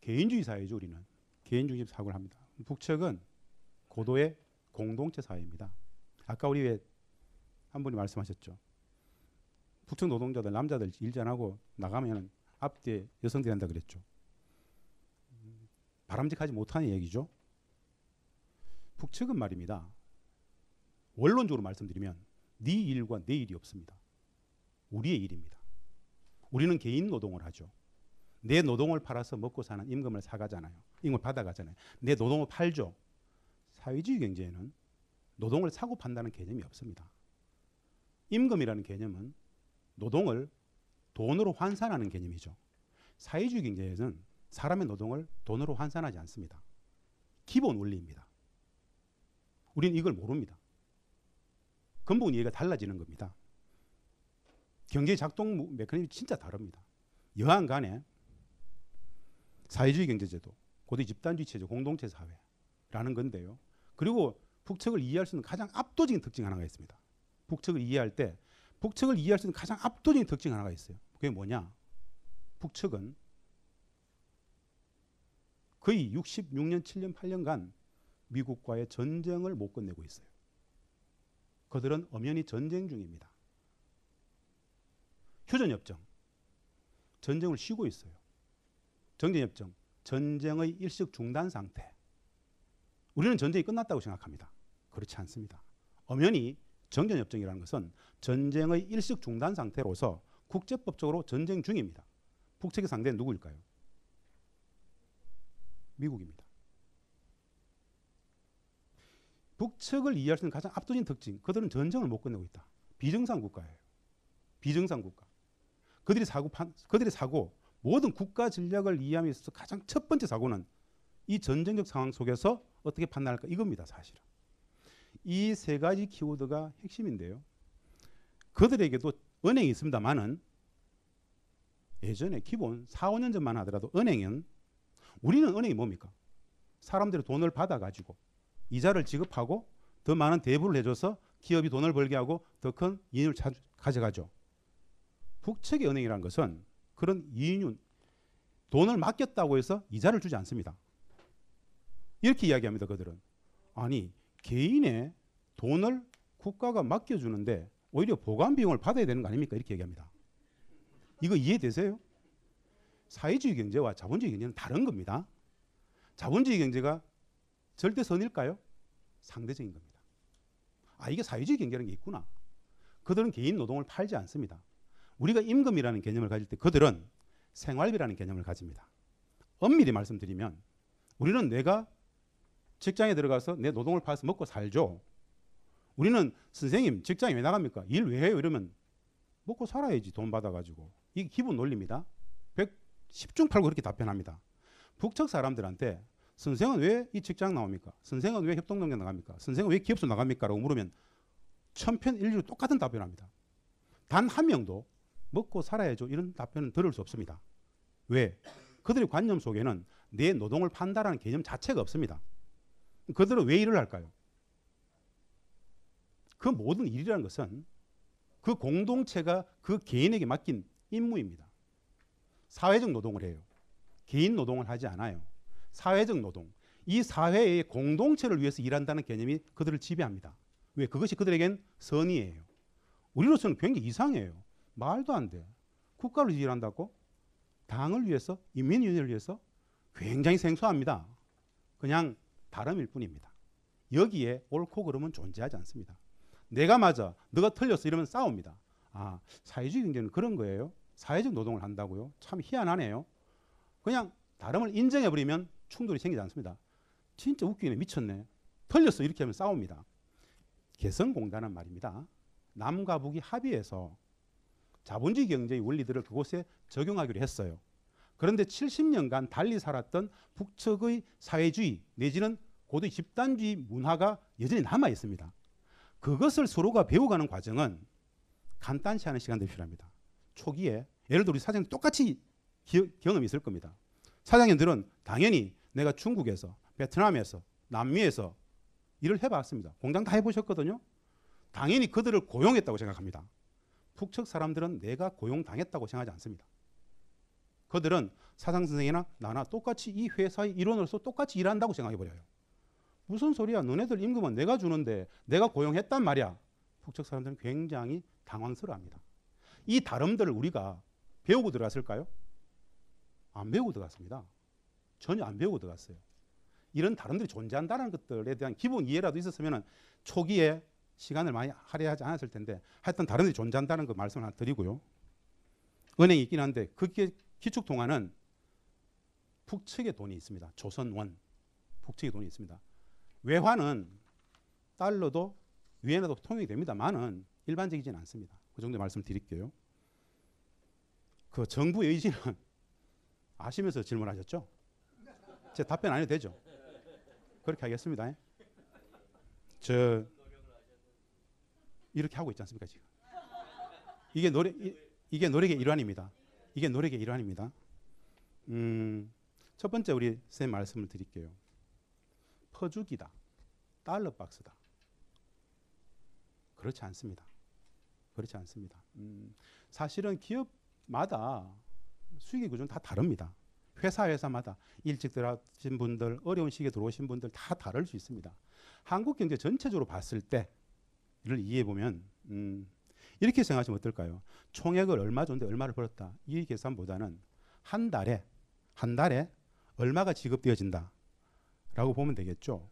개인주의 사회죠. 우리는 개인주의 사고를 합니다. 북측은 고도의 공동체 사회입니다. 아까 우리 왜 한 분이 말씀하셨죠. 북측 노동자들 남자들 일 잘하고 나가면 앞뒤에 여성들이 한다 그랬죠. 바람직하지 못하는 얘기죠. 북측은 말입니다. 원론적으로 말씀드리면 네 일과 내 일이 없습니다. 우리의 일입니다. 우리는 개인 노동을 하죠. 내 노동을 팔아서 먹고 사는 임금을 사가잖아요. 임금을 받아가잖아요. 내 노동을 팔죠. 사회주의 경제에는 노동을 사고 판다는 개념이 없습니다. 임금이라는 개념은 노동을 돈으로 환산하는 개념이죠. 사회주의 경제에는 사람의 노동을 돈으로 환산하지 않습니다. 기본 원리입니다. 우리는 이걸 모릅니다. 근본 이해가 달라지는 겁니다. 경제 작동 메커니즘이 진짜 다릅니다. 여한 간에 사회주의 경제제도, 고대 집단주의 체제, 공동체 사회라는 건데요. 그리고 북측을 이해할 수 있는 가장 압도적인 특징 하나가 있습니다. 북측을 이해할 때 북측을 이해할 수 있는 가장 압도적인 특징 하나가 있어요. 그게 뭐냐? 북측은 거의 66년, 7년, 8년간 미국과의 전쟁을 못 끝내고 있어요. 그들은 엄연히 전쟁 중입니다. 휴전협정, 전쟁을 쉬고 있어요. 정전협정, 전쟁의 일식 중단 상태. 우리는 전쟁이 끝났다고 생각합니다. 그렇지 않습니다. 엄연히 정전협정이라는 것은 전쟁의 일식 중단 상태로서 국제법적으로 전쟁 중입니다. 북측의 상대는 누구일까요? 미국입니다. 북측을 이해할 수 있는 가장 압도적인 특징, 그들은 전쟁을 못 끝내고 있다. 비정상 국가예요. 비정상 국가. 그들이 사고 판, 그들의 사고 모든 국가 전략을 이해함에 있어서 가장 첫 번째 사고는 이 전쟁적 상황 속에서 어떻게 판단할까 이겁니다, 사실은. 이 세 가지 키워드가 핵심인데요. 그들에게도 은행이 있습니다만은 예전에 기본 4, 5년 전만 하더라도 은행은 우리는 은행이 뭡니까? 사람들이 돈을 받아 가지고 이자를 지급하고 더 많은 대부를 해줘서 기업이 돈을 벌게 하고 더 큰 이윤을 차, 가져가죠. 북측의 은행이라는 것은 그런 이윤, 돈을 맡겼다고 해서 이자를 주지 않습니다. 이렇게 이야기합니다. 그들은 아니 개인의 돈을 국가가 맡겨주는데 오히려 보관 비용을 받아야 되는 거 아닙니까? 이렇게 얘기합니다. 이거 이해되세요? 사회주의 경제와 자본주의 경제는 다른 겁니다. 자본주의 경제가 절대 선일까요? 상대적인 겁니다. 아, 이게 사회주의 경제라는 게 있구나. 그들은 개인 노동을 팔지 않습니다. 우리가 임금이라는 개념을 가질 때 그들은 생활비라는 개념을 가집니다. 엄밀히 말씀드리면 우리는 내가 직장에 들어가서 내 노동을 팔아서 먹고 살죠. 우리는 선생님 직장에 왜 나갑니까? 일 왜 해요? 이러면 먹고 살아야지 돈 받아가지고 이게 기본 논리입니다. 110중 팔고 그렇게 답변합니다. 북측 사람들한테 선생은 왜 이 직장 나옵니까? 선생은 왜 협동농장 나갑니까? 선생은 왜 기업소 나갑니까? 라고 물으면 천편일률 똑같은 답변합니다. 단 한 명도 먹고 살아야죠. 이런 답변은 들을 수 없습니다. 왜? 그들의 관념 속에는 내 노동을 판다라는 개념 자체가 없습니다. 그들은 왜 일을 할까요? 그 모든 일이라는 것은 그 공동체가 그 개인에게 맡긴 임무입니다. 사회적 노동을 해요. 개인 노동을 하지 않아요. 사회적 노동. 이 사회의 공동체를 위해서 일한다는 개념이 그들을 지배합니다. 왜? 그것이 그들에겐 선의예요. 우리로서는 굉장히 이상해요. 말도 안 돼. 국가를 일한다고? 당을 위해서, 인민위원회를 위해서? 굉장히 생소합니다. 그냥 발음일 뿐입니다. 여기에 옳고 그름은 존재하지 않습니다. 내가 맞아, 너가 틀렸어 이러면 싸웁니다. 아, 사회주의 경제는 그런 거예요. 사회적 노동을 한다고요? 참 희한하네요. 그냥 다름을 인정해버리면 충돌이 생기지 않습니다. 진짜 웃기네, 미쳤네. 틀렸어 이렇게 하면 싸웁니다. 개성공단은 말입니다. 남과 북이 합의해서 자본주의 경제의 원리들을 그곳에 적용하기로 했어요. 그런데 70년간 달리 살았던 북측의 사회주의 내지는 고대 집단주의 문화가 여전히 남아 있습니다. 그것을 서로가 배워가는 과정은 간단치 않은 시간들이 필요합니다. 초기에 예를 들어 우리 사장님 똑같이 기, 경험이 있을 겁니다. 사장님들은 당연히 내가 중국에서 베트남에서 남미에서 일을 해봤습니다. 공장 다 해보셨거든요. 당연히 그들을 고용했다고 생각합니다. 북측 사람들은 내가 고용당했다고 생각하지 않습니다. 그들은 사장 선생이나 나나 똑같이 이 회사의 일원으로서 똑같이 일한다고 생각해 버려요. 무슨 소리야? 너네들 임금은 내가 주는데 내가 고용했단 말이야. 북측 사람들은 굉장히 당황스러워합니다. 이 다름들을 우리가 배우고 들어갔을까요? 안 배우고 들어갔습니다. 전혀 안 배우고 들어갔어요. 이런 다름들이 존재한다는 것들에 대한 기본 이해라도 있었으면 초기에 시간을 많이 할애하지 않았을 텐데 하여튼 다른데 존재한다는 거 말씀을 하나 드리고요. 은행이 있긴 한데 그게 기축 통화는 북측에 돈이 있습니다. 조선원 북측에 돈이 있습니다. 외화는 달러도 위엔화도 통용이 됩니다만은 일반적이진 않습니다. 그 정도 말씀드릴게요. 그 정부 의지는 아시면서 질문하셨죠? 제 답변 안 해도 되죠? 그렇게 하겠습니다. 저 이렇게 하고 있지 않습니까 지금? 이게 이, 이게 노력의 일환입니다. 이게 노력의 일환입니다. 음, 첫 번째 우리 선생님 말씀을 드릴게요. 퍼주기다. 달러 박스다. 그렇지 않습니다. 그렇지 않습니다. 음, 사실은 기업 마다 수익의 구조는 다 다릅니다. 회사 회사마다 일찍 들어오신 분들, 어려운 시기에 들어오신 분들 다 다를 수 있습니다. 한국 경제 전체적으로 봤을 때를 이해해 보면 음, 이렇게 생각하시면 어떨까요? 총액을 얼마 줬는데 얼마를 벌었다. 이 계산보다는 한 달에 한 달에 얼마가 지급되어진다. 라고 보면 되겠죠.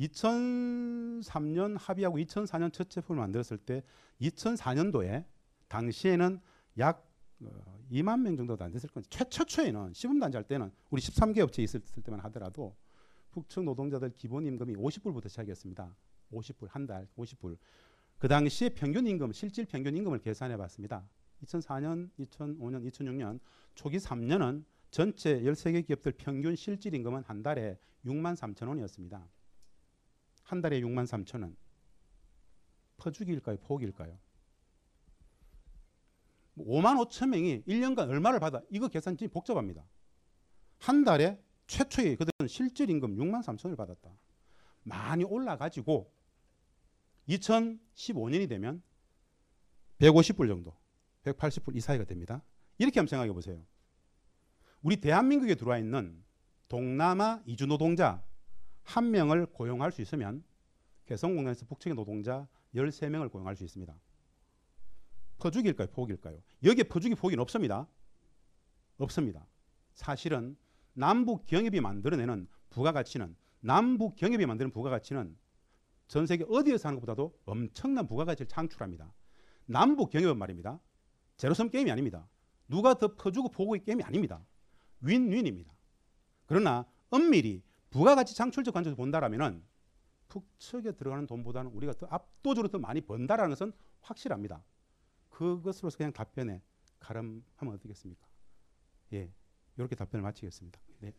2003년 합의하고 2004년 첫 제품을 만들었을 때 2004년도에 당시에는 약 어, 2만 명 정도도 안 됐을 건데 최초초에는 시범단지 할 때는 우리 13개 업체 있을 때만 하더라도 북측 노동자들 기본 임금이 50불부터 시작했습니다. 50불 한 달 50불. 그 당시에 평균 임금 실질 평균 임금을 계산해 봤습니다. 2004년, 2005년, 2006년 초기 3년은 전체 13개 기업들 평균 실질 임금은 한 달에 6만 3천 원이었습니다. 한 달에 6만 3천 원. 퍼주기일까요? 포기일까요? 5만 5천 명이 1년간 얼마를 받아? 이거 계산 좀 복잡합니다. 한 달에 최초의 그들은 실질 임금 6만 3천을 받았다. 많이 올라가지고 2015년이 되면 150불 정도, 180불 이 사이가 됩니다. 이렇게 한번 생각해 보세요. 우리 대한민국에 들어와 있는 동남아 이주 노동자 한 명을 고용할 수 있으면 개성공단에서 북측의 노동자 13명을 고용할 수 있습니다. 퍼주기일까요? 포기일까요? 여기에 퍼주기 포기는 없습니다. 없습니다. 사실은 남북 경협이 만들어내는 부가가치는 남북 경협이 만드는 부가가치는 전 세계 어디에서 하는 것보다도 엄청난 부가가치를 창출합니다. 남북 경협은 말입니다. 제로섬 게임이 아닙니다. 누가 더 퍼주고 포고의 게임이 아닙니다. 윈윈입니다. 그러나 엄밀히 부가가치 창출적 관점에서 본다라면은 북측에 들어가는 돈보다는 우리가 더 압도적으로 더 많이 번다라는 것은 확실합니다. 그것으로서 그냥 답변에 가름하면 어떻겠습니까? 예, 이렇게 답변을 마치겠습니다. 네.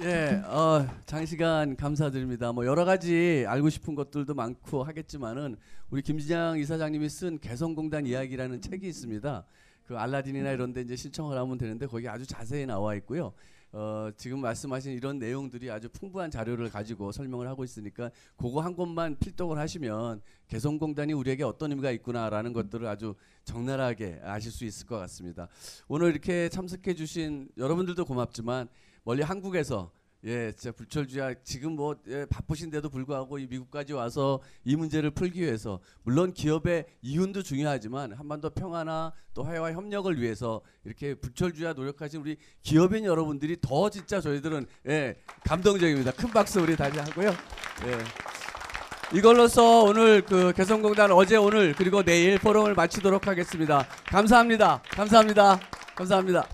예, 어, 장시간 감사드립니다. 뭐 여러 가지 알고 싶은 것들도 많고 하겠지만은 우리 김진양 이사장님이 쓴 개성공단 이야기라는 책이 있습니다. 그 알라딘이나 이런 데 이제 신청을 하면 되는데 거기 아주 자세히 나와 있고요. 어, 지금 말씀하신 이런 내용들이 아주 풍부한 자료를 가지고 설명을 하고 있으니까 그거 한 곳만 필독을 하시면 개성공단이 우리에게 어떤 의미가 있구나라는 것들을 아주 적나라하게 아실 수 있을 것 같습니다. 오늘 이렇게 참석해 주신 여러분들도 고맙지만 멀리 한국에서 예, 진짜 불철주야 지금 뭐 예, 바쁘신데도 불구하고 이 미국까지 와서 이 문제를 풀기 위해서 물론 기업의 이윤도 중요하지만 한반도 평화나 또 해와 협력을 위해서 이렇게 불철주야 노력하신 우리 기업인 여러분들이 더 진짜 저희들은 예, 감동적입니다. 큰 박수 우리 다시 하고요. 예. 이걸로써 오늘 그 개성공단 어제 오늘 그리고 내일 포럼을 마치도록 하겠습니다. 감사합니다. 감사합니다. 감사합니다.